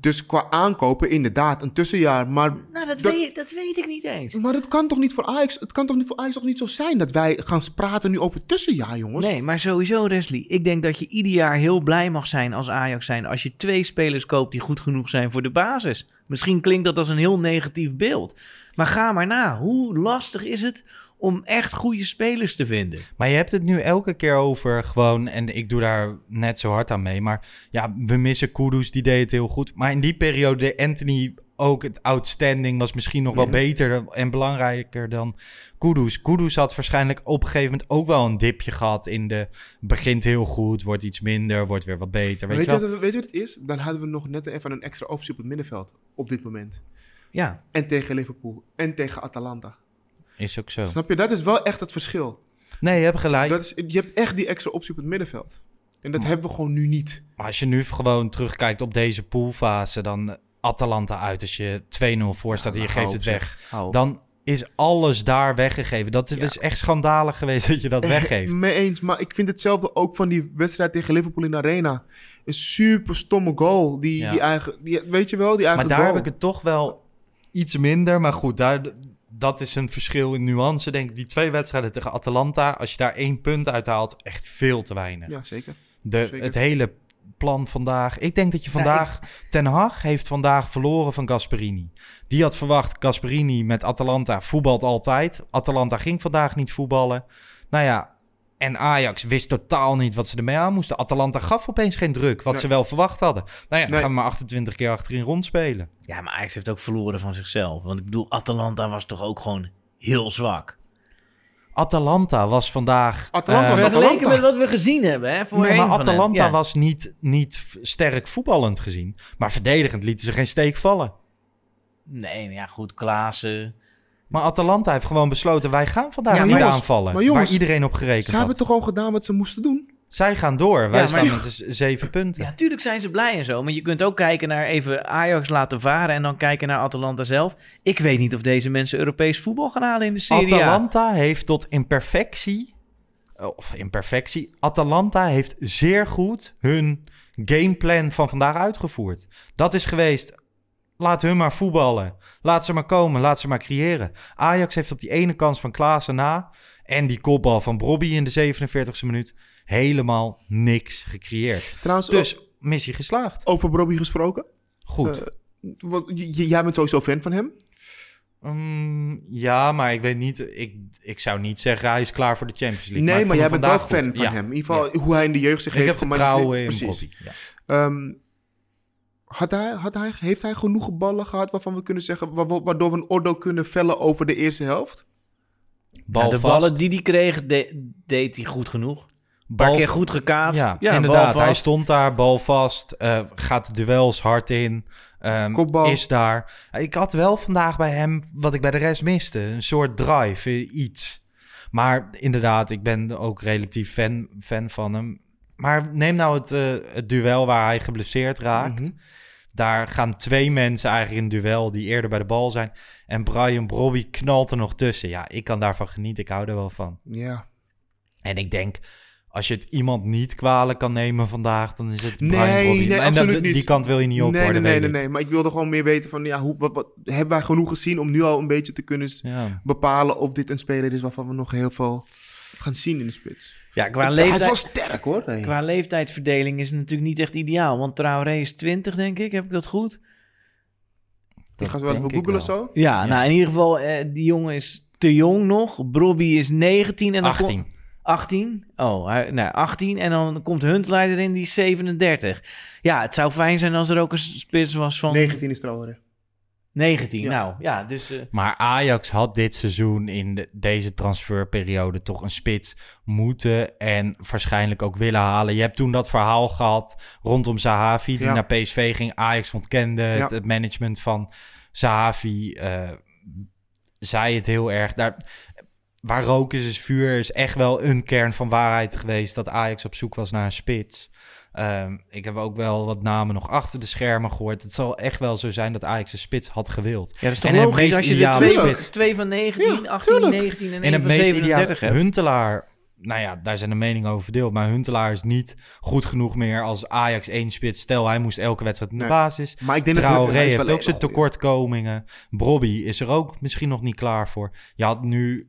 Speaker 3: dus qua aankopen, inderdaad, een tussenjaar. Maar,
Speaker 1: Nou, dat,
Speaker 3: Dat-
Speaker 1: Weet, dat weet ik niet eens.
Speaker 3: maar het kan toch niet voor Ajax, het kan toch niet voor Ajax toch niet zo zijn dat wij gaan praten nu over tussenjaar, jongens?
Speaker 1: Nee, maar sowieso, Wesley. Ik denk dat je ieder jaar heel blij mag zijn als Ajax zijn... als je twee spelers koopt die goed genoeg zijn voor de basis. Misschien klinkt dat als een heel negatief beeld. Maar ga maar na. Hoe lastig is het om echt goede spelers te vinden?
Speaker 2: Maar je hebt het nu elke keer over gewoon, en ik doe daar net zo hard aan mee, maar ja, we missen Kudus, die deed het heel goed. Maar in die periode Anthony ook het outstanding, was misschien nog wel
Speaker 3: Ja.
Speaker 2: beter en belangrijker dan Kudus. Kudus had waarschijnlijk op een gegeven moment ook wel een dipje gehad in de, begint heel goed, wordt iets minder, wordt weer wat beter, weet,
Speaker 3: weet,
Speaker 2: je
Speaker 3: wat, weet je wat het is? Dan hadden we nog net even een extra optie op het middenveld. Op dit moment.
Speaker 1: Ja,
Speaker 3: En tegen Liverpool. En tegen Atalanta.
Speaker 2: Is ook zo.
Speaker 3: Snap je? Dat is wel echt het verschil.
Speaker 2: Nee, je hebt gelijk.
Speaker 3: Dat is, je hebt echt die extra optie op het middenveld. En dat hebben we gewoon nu niet.
Speaker 2: Maar als je nu gewoon terugkijkt op deze poolfase, dan Atalanta uit als je 2-0 voor staat en je geeft het weg. dan is alles daar weggegeven. Dat is
Speaker 3: Ja.
Speaker 2: dus echt schandalig geweest dat je dat weggeeft.
Speaker 3: Mee eens, maar ik vind hetzelfde ook van die wedstrijd tegen Liverpool in de Arena. Een super stomme goal. Die,
Speaker 2: Ja.
Speaker 3: die eigen, die, weet je wel, die eigen
Speaker 2: Maar daar
Speaker 3: goal.
Speaker 2: heb ik het toch wel iets minder. Maar goed, daar, dat is een verschil in nuance, denk ik. Die twee wedstrijden tegen Atalanta, als je daar één punt uithaalt, echt veel te weinig.
Speaker 3: Ja, zeker.
Speaker 2: De,
Speaker 3: zeker.
Speaker 2: het hele plan vandaag. Ik denk dat je vandaag... Ten Hag heeft vandaag verloren van Gasperini. Die had verwacht, Gasperini met Atalanta voetbalt altijd. Atalanta ging vandaag niet voetballen. Nou ja, en Ajax wist totaal niet wat ze ermee aan moesten. Atalanta gaf opeens geen druk, wat
Speaker 3: Nee.
Speaker 2: ze wel verwacht hadden. Nou ja, dan
Speaker 3: Nee.
Speaker 2: gaan we maar 28 keer achterin rondspelen.
Speaker 1: ja, maar Ajax heeft ook verloren van zichzelf. Want ik bedoel, Atalanta was toch ook gewoon heel zwak.
Speaker 2: Atalanta was vandaag...
Speaker 3: Atalanta
Speaker 2: eh,
Speaker 3: was
Speaker 1: Vergeleken
Speaker 3: Atalanta.
Speaker 1: met wat we gezien hebben, hè?
Speaker 2: Nee, maar. Atalanta
Speaker 1: Ja.
Speaker 2: was niet, niet sterk voetballend gezien. Maar verdedigend lieten ze geen steek vallen.
Speaker 1: Nee, maar ja, goed, Klaassen.
Speaker 2: Maar Atalanta heeft gewoon besloten, wij gaan vandaag
Speaker 1: Ja,
Speaker 2: niet
Speaker 3: jongens,
Speaker 2: aanvallen.
Speaker 3: maar jongens,
Speaker 2: waar iedereen op
Speaker 3: Ze
Speaker 2: gerekend
Speaker 3: hebben
Speaker 2: had.
Speaker 3: toch al gedaan wat ze moesten doen?
Speaker 2: Zij gaan door. Wij
Speaker 1: Ja,
Speaker 2: staan met zeven punten.
Speaker 1: Ja, tuurlijk zijn ze blij en zo. Maar je kunt ook kijken naar even Ajax laten varen en dan kijken naar Atalanta zelf. Ik weet niet of deze mensen Europees voetbal gaan halen in de Serie A.
Speaker 2: Atalanta heeft tot imperfectie, of imperfectie, Atalanta heeft zeer goed hun gameplan van vandaag uitgevoerd. Dat is geweest, laat hun maar voetballen. Laat ze maar komen, laat ze maar creëren. Ajax heeft op die ene kans van Klaassen na en die kopbal van Brobby in de 47e minuut helemaal niks gecreëerd.
Speaker 3: Trouwens,
Speaker 2: Dus missie geslaagd.
Speaker 3: over Bobby gesproken.
Speaker 2: Goed.
Speaker 3: Eh, wat, jij bent sowieso fan van hem.
Speaker 2: Mm, ja, maar ik weet niet. Ik, ik zou niet zeggen hij is klaar voor de Champions League.
Speaker 3: nee, maar jij bent wel fan
Speaker 2: goed.
Speaker 3: van
Speaker 2: Ja.
Speaker 3: hem. In ieder geval
Speaker 2: Ja.
Speaker 3: hoe hij in de jeugd zich
Speaker 2: Ik
Speaker 3: heeft
Speaker 2: heb vertrouwen in
Speaker 3: Precies.
Speaker 2: Bobby. Ja.
Speaker 3: Ehm, had hij, had hij, heeft hij genoeg ballen gehad waarvan we kunnen zeggen, wa- wa- waardoor we een oordeel kunnen vellen over de eerste helft?
Speaker 2: Bal
Speaker 1: Ja, de
Speaker 2: vast.
Speaker 1: ballen die hij kreeg, de- deed hij goed genoeg. Een paar
Speaker 2: Bal-
Speaker 1: keer goed gekaatst.
Speaker 2: Ja, inderdaad.
Speaker 1: bal
Speaker 2: Hij stond daar, bal vast. eh, gaat de duels hard in. ehm,
Speaker 3: Kopbal.
Speaker 2: Is daar. Ik had wel vandaag bij hem wat ik bij de rest miste. Een soort drive, eh, iets. Maar inderdaad, ik ben ook relatief fan, fan van hem. Maar neem nou het, eh, het duel waar hij geblesseerd raakt.
Speaker 3: Mhm.
Speaker 2: Daar gaan twee mensen eigenlijk in duel die eerder bij de bal zijn. En Brian Brobby knalt er nog tussen. Ja, ik kan daarvan genieten. Ik hou er wel van.
Speaker 3: Ja.
Speaker 2: En ik denk, als je het iemand niet kwalijk kan nemen vandaag, dan is het
Speaker 3: Nee,
Speaker 2: Brian Brobby.
Speaker 3: nee,
Speaker 2: en dat-
Speaker 3: absoluut niet.
Speaker 2: die kant wil je niet op
Speaker 3: nee,
Speaker 2: worden,
Speaker 3: nee, nee, nee, nee. Maar ik wilde gewoon meer weten van, ja, hoe, wat, wat, hebben wij genoeg gezien om nu al een beetje te kunnen
Speaker 2: Ja.
Speaker 3: bepalen of dit een speler is waarvan we nog heel veel gaan zien in de spits?
Speaker 1: Ja, qua,
Speaker 3: Hij is wel
Speaker 1: leeftijd,
Speaker 3: sterk hoor. Nee.
Speaker 1: qua leeftijdsverdeling is het natuurlijk niet echt ideaal. Want Traoré is 20, denk ik. Heb ik dat goed?
Speaker 3: Ik ga zo wel even
Speaker 2: wel.
Speaker 3: zo.
Speaker 1: Ja, nou in ieder geval, eh, die jongen is te jong nog. Brobby is 19 en dan
Speaker 2: 18.
Speaker 1: komt- 18? Oh, hij, nou, 18. En dan komt Huntelaar erin, die is 37. Ja, het zou fijn zijn als er ook een spits was van
Speaker 3: 19 is trouwens.
Speaker 1: 19.
Speaker 3: Ja.
Speaker 1: Nou, ja, dus... eh,
Speaker 2: Maar Ajax had dit seizoen in de- deze transferperiode toch een spits moeten en waarschijnlijk ook willen halen. Je hebt toen dat verhaal gehad rondom Zahavi, die
Speaker 3: Ja.
Speaker 2: naar PSV ging. Ajax ontkende het,
Speaker 3: Ja.
Speaker 2: het management van Zahavi. eh, zei het heel erg. Daar, waar rook is, is vuur is echt wel een kern van waarheid geweest dat Ajax op zoek was naar een spits. Ehm, ik heb ook wel wat namen nog achter de schermen gehoord. Het zal echt wel zo zijn dat Ajax een spits had gewild.
Speaker 1: ja, dat is toch
Speaker 2: En
Speaker 1: logisch als je er twee, twee van 19,
Speaker 3: Ja,
Speaker 1: 18,
Speaker 3: tuurlijk.
Speaker 1: 19 en van
Speaker 2: meest
Speaker 1: 37
Speaker 2: ideale
Speaker 1: hebt.
Speaker 2: Huntelaar, nou ja, daar zijn de meningen over verdeeld. Maar Huntelaar is niet goed genoeg meer als Ajax één spits. Stel, hij moest elke wedstrijd in de
Speaker 3: Nee.
Speaker 2: basis.
Speaker 3: Maar ik denk dat
Speaker 2: Traoré heeft ook zijn tekortkomingen. Brobby is er ook misschien nog niet klaar voor. Je had nu...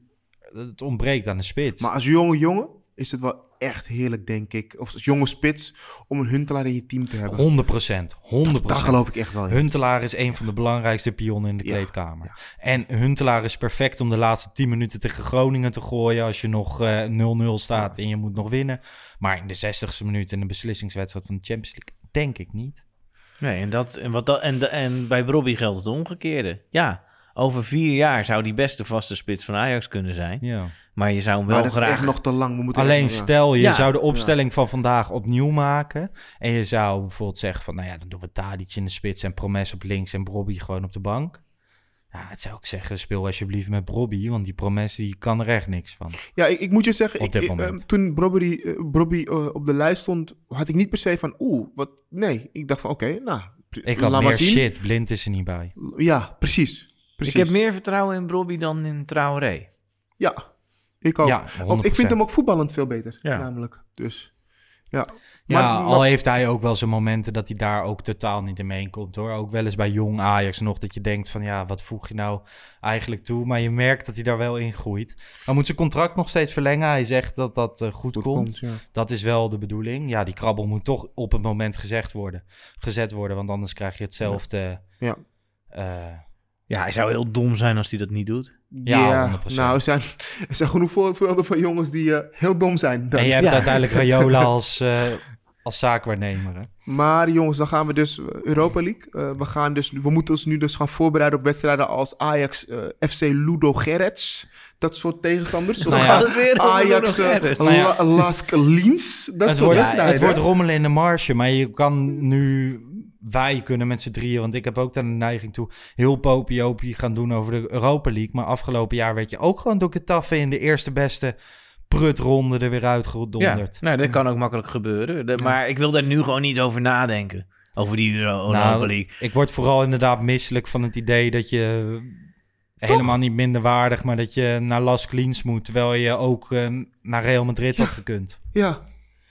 Speaker 2: Het ontbreekt aan de spits.
Speaker 3: Maar als jonge jongen is het wel echt heerlijk, denk ik. Of als jonge spits, om een Huntelaar in je team te hebben.
Speaker 2: 100 procent. 100
Speaker 3: Dat geloof ik echt wel. ja.
Speaker 2: Huntelaar is een van de belangrijkste pionnen in de
Speaker 3: Ja,
Speaker 2: kleedkamer. En Huntelaar is perfect om de laatste 10 minuten tegen Groningen te gooien als je nog eh, 0-0 staat en je moet nog winnen. Maar in de 60ste minuut in de beslissingswedstrijd van de Champions League denk ik niet.
Speaker 1: Nee, en, dat, en, wat dat, en, de- en bij Brobby geldt het omgekeerde. Ja, over vier jaar zou die best de vaste spits van Ajax kunnen zijn.
Speaker 2: Ja.
Speaker 1: Maar je zou hem wel
Speaker 3: Maar dat is
Speaker 1: graag...
Speaker 3: echt nog te lang. We moeten
Speaker 2: Alleen
Speaker 3: ja.
Speaker 2: stel je
Speaker 1: Ja.
Speaker 2: zou de opstelling van vandaag opnieuw maken en je zou bijvoorbeeld zeggen van nou ja, dan doen we Tadic in de spits en Promes op links en Brobby gewoon op de bank. Ja, het zou ik zeggen, speel alsjeblieft met Brobby, want die Promes die kan er echt niks van.
Speaker 3: Ja, ik, ik moet je zeggen,
Speaker 2: Op
Speaker 3: ik,
Speaker 2: dit
Speaker 3: ik,
Speaker 2: moment.
Speaker 3: eh, toen Brobby, Brobby eh, op de lijst stond, had ik niet per se van, oeh, wat, nee. Ik dacht van, oké, nou,
Speaker 2: Ik had meer
Speaker 3: zien.
Speaker 2: shit, blind is er niet bij.
Speaker 3: Ja, precies. Precies.
Speaker 1: Ik heb meer vertrouwen in Brobby dan in Traoré.
Speaker 3: Ja, ik ook.
Speaker 2: Ja,
Speaker 3: ik
Speaker 2: 100%.
Speaker 3: vind hem ook voetballend veel beter,
Speaker 1: Ja.
Speaker 3: namelijk. Dus, ja.
Speaker 2: Ja,
Speaker 3: Maar-
Speaker 2: al
Speaker 3: maar-
Speaker 2: heeft hij ook wel zijn momenten dat hij daar ook totaal niet in meekomt hoor. Ook wel eens bij jong Ajax nog dat je denkt van ja, wat voeg je nou eigenlijk toe? Maar je merkt dat hij daar wel in groeit. Hij moet zijn contract nog steeds verlengen. Hij zegt dat dat eh, goed, komt.
Speaker 3: komt, ja.
Speaker 2: Dat is wel de bedoeling. Ja, die krabbel moet toch op het moment gezegd worden, gezet worden. Want anders krijg je hetzelfde.
Speaker 3: Ja.
Speaker 2: eh,
Speaker 1: Ja, hij zou heel dom zijn als hij dat niet doet.
Speaker 2: Ja, 100%.
Speaker 3: nou, er zijn, er zijn genoeg voorbeelden van jongens die eh, heel dom zijn. dan.
Speaker 2: en je hebt
Speaker 1: Ja.
Speaker 2: uiteindelijk Rayola als, eh, als zaakwaarnemer. hè?
Speaker 3: Maar jongens, dan gaan we dus eh, Europa League. Eh, we, gaan dus, we moeten ons nu dus gaan voorbereiden op wedstrijden als Ajax, FC Ludo Gerets. Dat soort tegenstanders.
Speaker 2: Nou
Speaker 3: We
Speaker 2: ja.
Speaker 3: gaan
Speaker 1: het weer over
Speaker 3: Ajax,
Speaker 1: Gerrits.
Speaker 2: Nou
Speaker 3: Lask Liens. Dat
Speaker 2: het,
Speaker 3: soort
Speaker 2: wordt,
Speaker 3: wedstrijden.
Speaker 2: het wordt rommelen in de marge, maar je kan nu... Wij kunnen met z'n drieën, want ik heb ook daar de neiging toe... heel popiopie gaan doen over de Europa League. Maar afgelopen jaar werd je ook gewoon door Getafe in de eerste beste prutronde er weer
Speaker 1: Ja,
Speaker 2: uitgedonderd.
Speaker 1: nou, dat kan ook makkelijk gebeuren. De- maar ik wil daar nu gewoon niet over nadenken. Over die Euro Europa
Speaker 2: Nou,
Speaker 1: League.
Speaker 2: ik word vooral inderdaad misselijk van het idee dat je helemaal niet minder waardig, maar dat je naar Las Cleans moet, terwijl je ook eh, naar Real Madrid had gekund.
Speaker 3: Ja,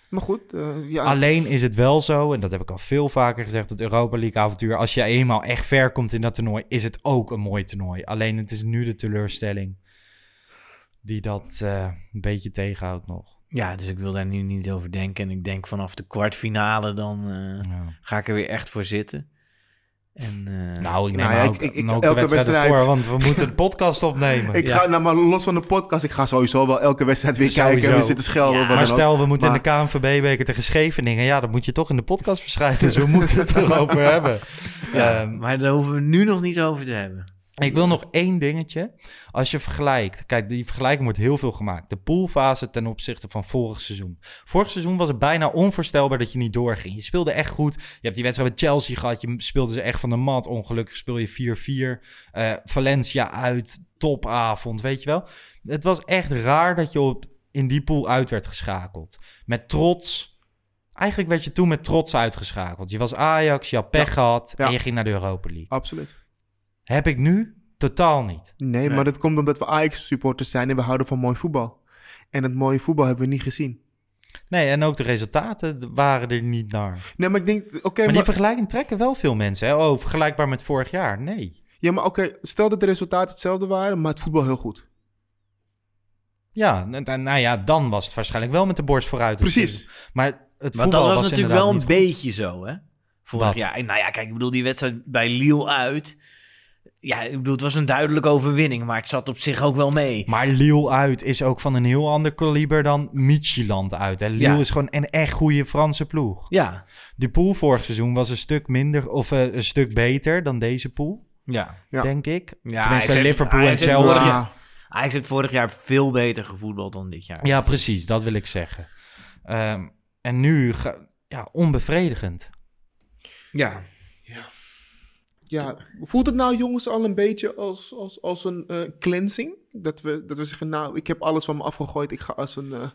Speaker 3: maar goed. eh, ja.
Speaker 2: Alleen is het wel zo, en dat heb ik al veel vaker gezegd, het Europa League avontuur, als je eenmaal echt ver komt in dat toernooi, is het ook een mooi toernooi. Alleen het is nu de teleurstelling die dat eh, een beetje tegenhoudt nog.
Speaker 1: Ja, dus ik wil daar nu niet over denken. En ik denk vanaf de kwartfinale dan eh,
Speaker 2: Ja.
Speaker 1: ga ik er weer echt voor zitten. En, eh,
Speaker 2: Nou, ik neem
Speaker 3: Nou ja,
Speaker 2: ook,
Speaker 3: ik- ik- ik-
Speaker 2: ook de
Speaker 3: elke
Speaker 2: wedstrijd
Speaker 3: wedstrijd-
Speaker 2: ervoor, want we moeten de podcast opnemen.
Speaker 3: Ik
Speaker 1: Ja.
Speaker 3: ga, nou, maar los van de podcast, ik ga sowieso wel elke wedstrijd weer
Speaker 2: Sowieso.
Speaker 3: kijken en weer zitten schelden.
Speaker 1: Ja,
Speaker 2: Maar stel, we moeten
Speaker 3: Maar-
Speaker 2: in de KNVB-beker tegen Scheveningen. Ja, dat moet je toch in de podcast verschijnen. Dus we moeten het erover hebben.
Speaker 1: ja,
Speaker 2: Ehm,
Speaker 1: maar daar hoeven we nu nog niet over te hebben.
Speaker 2: Ik wil nog één dingetje. Als je vergelijkt... Kijk, die vergelijking wordt heel veel gemaakt. De poolfase ten opzichte van vorig seizoen. Vorig seizoen was het bijna onvoorstelbaar dat je niet doorging. Je speelde echt goed. Je hebt die wedstrijd met Chelsea gehad. Je speelde ze echt van de mat. Ongelukkig speel je 4-4. Eh, Valencia uit. Topavond, weet je wel. Het was echt raar dat je op, in die pool uit werd geschakeld. Met trots... Eigenlijk werd je toen met trots uitgeschakeld. Je was Ajax, je had pech
Speaker 3: Ja.
Speaker 2: gehad
Speaker 3: Ja.
Speaker 2: en je ging naar de Europa League.
Speaker 3: Absoluut.
Speaker 2: Heb ik nu totaal niet.
Speaker 3: Nee, maar dat komt omdat we Ajax-supporters zijn en we houden van mooi voetbal. En het mooie voetbal hebben we niet gezien.
Speaker 2: Nee, en ook de resultaten waren er niet naar.
Speaker 3: Nee, maar ik denk, oké,
Speaker 2: maar
Speaker 3: maar,
Speaker 2: die vergelijking trekken wel veel mensen. Hè? Oh, vergelijkbaar met vorig jaar. Nee.
Speaker 3: ja, maar oké, stel dat de resultaten hetzelfde waren, maar het voetbal heel goed.
Speaker 2: Ja, nou ja, dan was het waarschijnlijk wel met de borst vooruit.
Speaker 3: Precies.
Speaker 2: Maar het
Speaker 1: Maar
Speaker 2: voetbal
Speaker 1: dat was, natuurlijk wel een beetje zo, hè? Vorig
Speaker 2: Wat?
Speaker 1: jaar. Nou ja, kijk, ik bedoel, die wedstrijd bij Lille uit. Ja, ik bedoel, het was een duidelijke overwinning, maar het zat op zich ook wel mee.
Speaker 2: Maar Lille uit is ook van een heel ander kaliber dan Midtjylland uit. Hè? Lille
Speaker 1: Ja.
Speaker 2: is gewoon een echt goede Franse ploeg.
Speaker 1: Ja,
Speaker 2: Die pool vorig seizoen was een stuk minder of eh, een stuk beter dan deze pool,
Speaker 1: ja.
Speaker 3: Ja.
Speaker 2: denk ik.
Speaker 1: Ja,
Speaker 2: Tenminste, Liverpool en
Speaker 1: Ajax heeft
Speaker 2: Chelsea.
Speaker 3: Ja.
Speaker 1: jaar- Ajax heeft vorig jaar veel beter gevoetbald dan dit jaar.
Speaker 2: Ja, precies, dat wil ik zeggen. Ehm, en nu, ja, onbevredigend.
Speaker 1: Ja.
Speaker 3: Ja, voelt het nou jongens al een beetje als, als, als een eh, cleansing? Dat we, dat we zeggen, nou, ik heb alles van me afgegooid. Ik ga als een eh,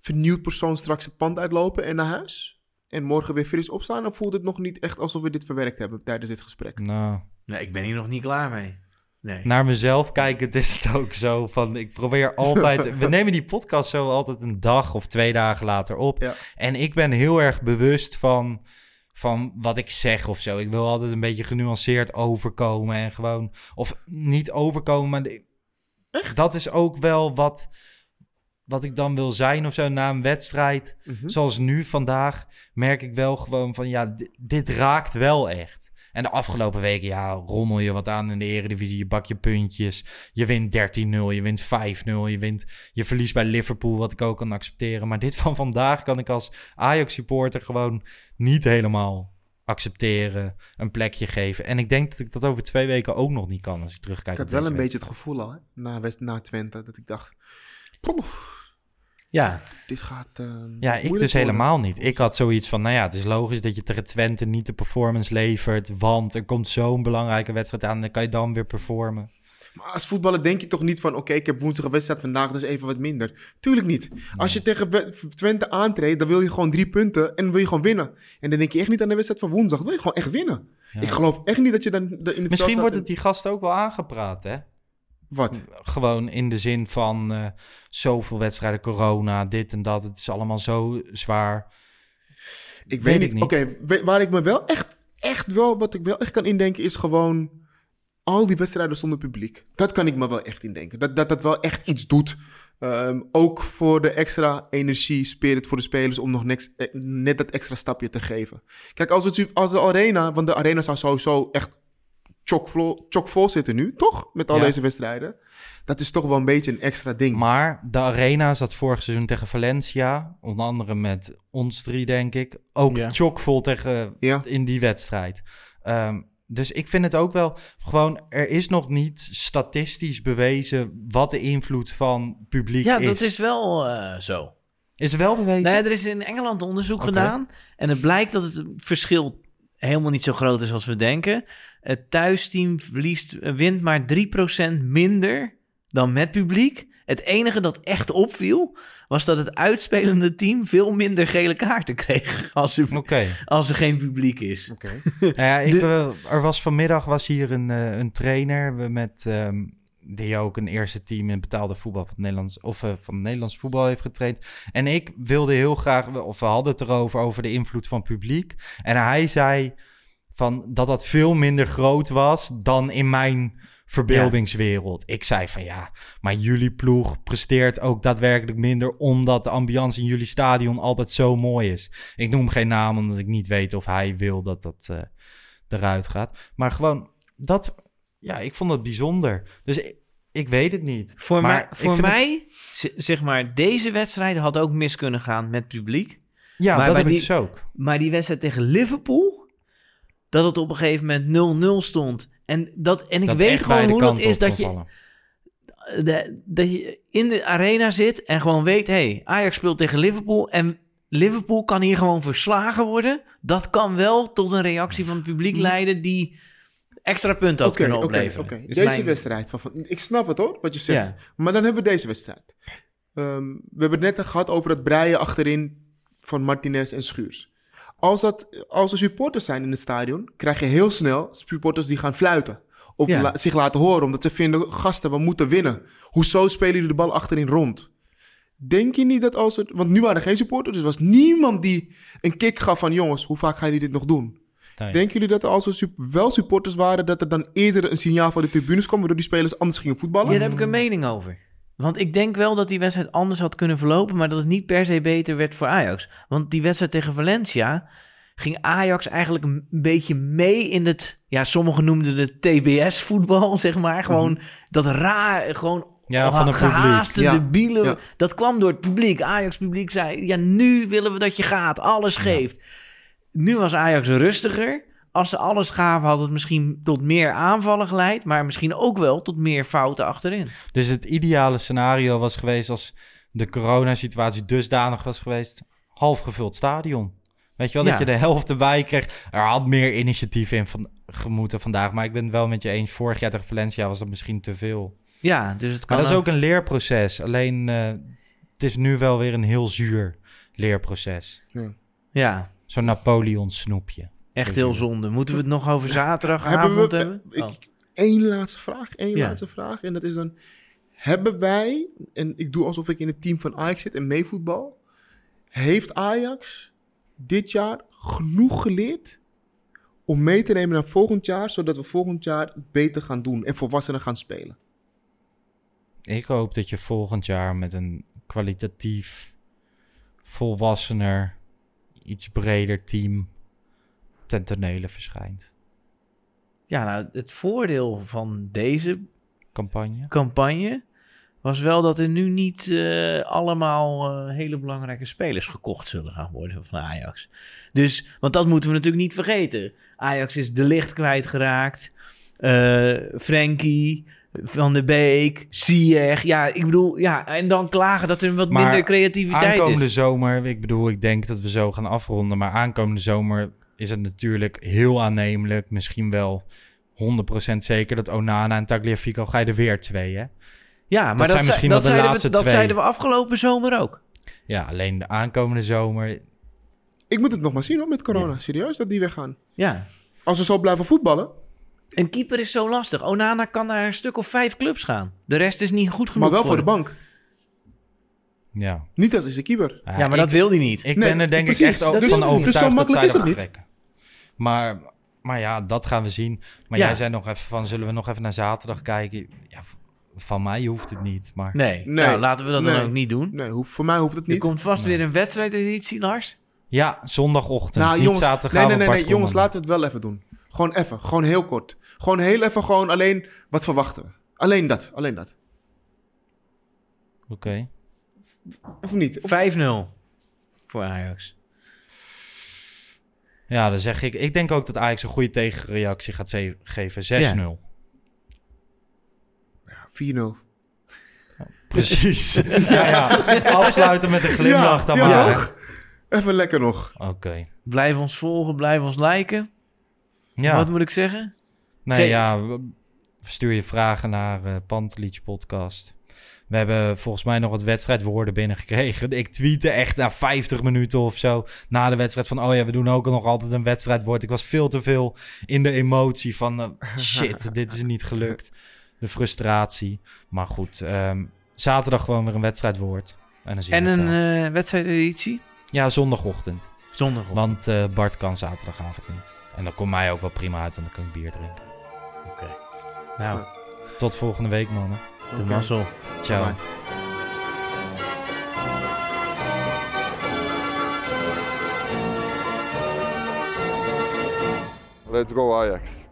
Speaker 3: vernieuwd persoon straks het pand uitlopen en naar huis? En morgen weer fris opstaan? Of voelt het nog niet echt alsof we dit verwerkt hebben tijdens dit gesprek?
Speaker 2: Nou,
Speaker 1: Nee, ik ben hier nog niet klaar mee. Nee.
Speaker 2: naar mezelf kijkend is het ook zo van... Ik probeer altijd... we nemen die podcast zo altijd een dag of twee dagen later op.
Speaker 3: Ja.
Speaker 2: En ik ben heel erg bewust van, van wat ik zeg of zo. Ik wil altijd een beetje genuanceerd overkomen en gewoon... Of niet overkomen, maar... de- dat is ook wel wat, wat ik dan wil zijn of zo na een wedstrijd.
Speaker 3: Mhm.
Speaker 2: Zoals nu vandaag merk ik wel gewoon van ja, di- dit raakt wel echt. En de afgelopen weken, ja, rommel je wat aan in de eredivisie. Je bak je puntjes. Je wint 13-0, je wint 5-0. Je, wint, je verliest bij Liverpool, wat ik ook kan accepteren. Maar dit van vandaag kan ik als Ajax-supporter gewoon niet helemaal accepteren. Een plekje geven. En ik denk dat ik dat over twee weken ook nog niet kan als ik terugkijk
Speaker 3: Ik had wel een beetje het gevoel al, hè, na, West, na Twente, dat ik dacht,
Speaker 1: Ja,
Speaker 3: dit gaat eh,
Speaker 2: Ja, ik dus
Speaker 3: worden.
Speaker 2: helemaal niet. Ik had zoiets van, nou ja, het is logisch dat je tegen Twente niet de performance levert, want er komt zo'n belangrijke wedstrijd aan, dan kan je dan weer performen.
Speaker 3: Maar als voetballer denk je toch niet van... oké, ik heb woensdag een wedstrijd vandaag, dus even wat minder. Tuurlijk niet. Als je tegen we- Twente aantreedt, dan wil je gewoon drie punten... en wil je gewoon winnen. En dan denk je echt niet aan de wedstrijd van woensdag. Dan wil je gewoon echt winnen.
Speaker 2: Ja.
Speaker 3: Ik geloof echt niet dat je dan in het
Speaker 2: Misschien wordt het die gasten ook wel aangepraat, hè?
Speaker 3: Wat?
Speaker 2: Gewoon in de zin van eh, zoveel wedstrijden, corona, dit en dat. Het is allemaal zo zwaar.
Speaker 3: Ik
Speaker 2: Weet
Speaker 3: weet niet.
Speaker 2: niet.
Speaker 3: Oké, waar ik me wel echt, echt wel... wat ik wel echt kan indenken is gewoon... al die wedstrijden zonder publiek. Dat kan ik me wel echt indenken. Dat dat, dat wel echt iets doet... Ehm, ook voor de extra energie, spirit voor de spelers om nog niks, eh, net dat extra stapje te geven. Kijk, als, het, als de arena, want de arena zou sowieso echt chockvol, chockvol zitten nu, toch? Met al
Speaker 2: Ja.
Speaker 3: deze wedstrijden. Dat is toch wel een beetje een extra ding.
Speaker 2: Maar de Arena zat vorig seizoen tegen Valencia, onder andere met ons drie, denk ik. Ook
Speaker 1: Ja.
Speaker 2: chockvol tegen
Speaker 3: Ja.
Speaker 2: in die wedstrijd. Ehm, dus ik vind het ook wel gewoon, er is nog niet statistisch bewezen wat de invloed van publiek
Speaker 1: ja
Speaker 2: is.
Speaker 1: dat is wel eh, zo.
Speaker 2: Is het wel bewezen?
Speaker 1: Nee, er is in Engeland onderzoek gedaan. En het blijkt dat het verschil helemaal niet zo groot is als we denken. Het thuisteam verliest, wint maar 3% minder dan met publiek. Het enige dat echt opviel, was dat het uitspelende team veel minder gele kaarten kreeg als er, als er geen publiek is.
Speaker 2: Nou ja, ik,
Speaker 1: De-
Speaker 2: eh, er was vanmiddag was hier een, eh, een trainer we met, ehm, die ook een eerste team in betaalde voetbal van het Nederlands, of, eh, van het Nederlands voetbal heeft getraind. En ik wilde heel graag, of we hadden het erover, over de invloed van publiek. En hij zei van dat dat veel minder groot was dan in mijn verbeeldingswereld. Ik zei van ja, maar jullie ploeg presteert ook daadwerkelijk minder omdat de ambiance in jullie stadion altijd zo mooi is. Ik noem geen naam omdat ik niet weet of hij wil dat dat eh, eruit gaat. Maar gewoon dat, ja, ik vond het bijzonder. Dus ik, ik weet het niet.
Speaker 1: Voor,
Speaker 2: Maar
Speaker 1: mij, voor
Speaker 2: het-
Speaker 1: mij, zeg maar, deze wedstrijd had ook mis kunnen gaan met publiek.
Speaker 2: ja,
Speaker 1: maar
Speaker 2: dat heb ik dus ook.
Speaker 1: Maar die wedstrijd tegen Liverpool, dat het op een gegeven moment 0-0 stond. En, dat, en ik
Speaker 2: Dat
Speaker 1: weet gewoon hoe dat is dat je, de- dat je in de arena zit en gewoon weet... hey, Ajax speelt tegen Liverpool en Liverpool kan hier gewoon verslagen worden. Dat kan wel tot een reactie van het publiek leiden die extra punten had
Speaker 3: Oké,
Speaker 1: kunnen
Speaker 3: oké,
Speaker 1: opleveren. Dus
Speaker 3: Deze
Speaker 1: mijn-
Speaker 3: wedstrijd. Van, ik snap het hoor, wat je zegt.
Speaker 1: Ja.
Speaker 3: Maar dan hebben we deze wedstrijd. Ehm, we hebben het net gehad over het breien achterin van Martinez en Schuurs. Als, dat, als er supporters zijn in het stadion, krijg je heel snel supporters die gaan fluiten. Of
Speaker 1: Ja.
Speaker 3: la- zich laten horen, omdat ze vinden, gasten, we moeten winnen. Hoezo spelen jullie de bal achterin rond? Denk je niet dat als er... Want nu waren er geen supporters, dus er was niemand die een kick gaf van... jongens, hoe vaak gaan jullie dit nog doen?
Speaker 2: Nee.
Speaker 3: Denken jullie dat er als er sup- wel supporters waren... dat er dan eerder een signaal van de tribunes kwam... waardoor die spelers anders gingen voetballen?
Speaker 1: Ja, daar heb ik een mening over. Want ik denk wel dat die wedstrijd anders had kunnen verlopen, maar dat het niet per se beter werd voor Ajax. Want die wedstrijd tegen Valencia ging Ajax eigenlijk een beetje mee in het, ja, sommigen noemden het TBS-voetbal, zeg maar. Gewoon dat raar, gewoon
Speaker 2: Ja, van het
Speaker 1: gehaaste,
Speaker 3: publiek. Ja,
Speaker 1: debiele.
Speaker 3: ja.
Speaker 1: Dat kwam door het publiek. Ajax-publiek zei, ja, nu willen we dat je gaat, alles geeft. Nu was Ajax rustiger. Als ze alles gaven, had het misschien tot meer aanvallen geleid, maar misschien ook wel tot meer fouten achterin.
Speaker 2: Dus het ideale scenario was geweest als de coronasituatie dusdanig was geweest. Half gevuld stadion. Weet je wel,
Speaker 1: Ja.
Speaker 2: dat je de helft erbij kreeg. Er had meer initiatief in van, gemoeten vandaag. Maar ik ben het wel met je eens. Vorig jaar tegen Valencia was dat misschien te veel.
Speaker 1: Ja, dus het kan
Speaker 2: Maar dat is ook een leerproces. Alleen, eh, het is nu wel weer een heel zuur leerproces.
Speaker 1: Ja,
Speaker 2: Zo'n Napoleon snoepje.
Speaker 1: echt heel zonde. Moeten we het nog over zaterdagavond
Speaker 3: Hebben we...
Speaker 1: hebben?
Speaker 3: ik-
Speaker 1: Oh.
Speaker 3: Eén laatste vraag, één
Speaker 1: Ja.
Speaker 3: laatste vraag. En dat is dan... Hebben wij, en ik doe alsof ik in het team van Ajax zit en meevoetbal... Heeft Ajax dit jaar genoeg geleerd om mee te nemen naar volgend jaar... zodat we volgend jaar beter gaan doen en volwassener gaan spelen?
Speaker 2: Ik hoop dat je volgend jaar met een kwalitatief, volwassener, iets breder team ten tonele verschijnt.
Speaker 1: Ja, nou, het voordeel van deze
Speaker 2: Campagne.
Speaker 1: campagne was wel dat er nu niet eh, allemaal eh, hele belangrijke spelers gekocht zullen gaan worden van Ajax. Dus, want dat moeten we natuurlijk niet vergeten. Ajax is de licht kwijtgeraakt. eh Frenkie, Van de Beek, Ziyech. Ja, ik bedoel, ja, en dan klagen dat er wat
Speaker 2: Maar
Speaker 1: minder creativiteit
Speaker 2: Aankomende
Speaker 1: is.
Speaker 2: zomer, ik bedoel, ik denk dat we zo gaan afronden. Maar aankomende zomer is het natuurlijk heel aannemelijk. Misschien wel 100% zeker dat Onana en Tagliafico ga je er weer twee, hè?
Speaker 1: Ja, maar
Speaker 2: dat
Speaker 1: dat,
Speaker 2: zijn misschien
Speaker 1: dat,
Speaker 2: wel de
Speaker 1: zeiden,
Speaker 2: laatste
Speaker 1: we, dat
Speaker 2: twee.
Speaker 1: zeiden we afgelopen zomer ook.
Speaker 2: Ja, alleen de aankomende zomer...
Speaker 3: Ik moet het nog maar zien hoor, met corona. Serieus, dat die weggaan.
Speaker 1: Ja.
Speaker 3: Als we zo blijven voetballen,
Speaker 1: Een keeper is zo lastig. Onana kan naar een stuk of vijf clubs gaan. De rest is niet goed genoeg
Speaker 3: maar wel voor de bank.
Speaker 2: Ja,
Speaker 3: Niet als is de keeper.
Speaker 1: Ja, maar
Speaker 2: ik-
Speaker 1: dat wil hij niet.
Speaker 2: Ik
Speaker 3: Nee,
Speaker 2: ben er denk
Speaker 3: precies.
Speaker 2: ik echt ook van
Speaker 1: niet.
Speaker 3: Dus zo
Speaker 2: overtuigd dat zij
Speaker 3: makkelijk is
Speaker 2: dat
Speaker 3: niet.
Speaker 2: trekken. Maar, maar ja, dat gaan we zien. Maar
Speaker 1: Ja.
Speaker 2: jij zei nog even van, zullen we nog even naar zaterdag kijken? Ja, van mij hoeft het niet, maar...
Speaker 1: Nee,
Speaker 3: Nee.
Speaker 1: Nou, laten we dat
Speaker 3: Nee.
Speaker 1: dan ook niet doen.
Speaker 3: Nee, hoef, voor mij hoeft het
Speaker 1: Er
Speaker 3: niet.
Speaker 1: komt vast weer een wedstrijdeditie, Lars.
Speaker 2: Ja, zondagochtend,
Speaker 3: Nou,
Speaker 2: niet
Speaker 3: jongens, nee, nee, nee, nee, jongens, laten we het wel even doen. Gewoon even, gewoon heel kort. Gewoon heel even, gewoon alleen, wat verwachten we? Alleen dat, alleen dat.
Speaker 2: Oké.
Speaker 3: Of niet? Of-
Speaker 1: 5-0 voor Ajax.
Speaker 2: Ja, dan zeg ik... Ik denk ook dat Ajax een goede tegenreactie gaat ze- geven. 6-0.
Speaker 3: 4-0.
Speaker 2: Precies. ja, ja. Afsluiten met een glimlach dan
Speaker 3: ja,
Speaker 2: maar.
Speaker 3: Even lekker nog.
Speaker 2: Oké.
Speaker 1: Blijf ons volgen, blijf ons liken.
Speaker 2: Ja.
Speaker 1: Wat moet ik zeggen?
Speaker 2: Nee,
Speaker 1: Ge-
Speaker 2: ja, stuur je vragen naar Panteliedje Podcast. We hebben volgens mij nog wat wedstrijdwoorden binnengekregen. Ik tweette echt na 50 minuten of zo na de wedstrijd van... oh ja, we doen ook nog altijd een wedstrijdwoord. Ik was veel te veel in de emotie van... eh, shit, dit is niet gelukt. De frustratie. Maar goed, ehm, zaterdag gewoon weer een wedstrijdwoord. En, dan zien
Speaker 1: En
Speaker 2: we
Speaker 1: een eh wedstrijdeditie?
Speaker 2: Ja, zondagochtend.
Speaker 1: Zondag.
Speaker 2: Want Bart kan zaterdagavond niet. En dat komt mij ook wel prima uit, want dan kan ik bier drinken.
Speaker 1: Nou,
Speaker 2: Tot volgende week, mannen.
Speaker 1: de
Speaker 3: Oké.
Speaker 1: mazzel.
Speaker 2: Ciao.
Speaker 3: Bye.
Speaker 4: Let's go Ajax.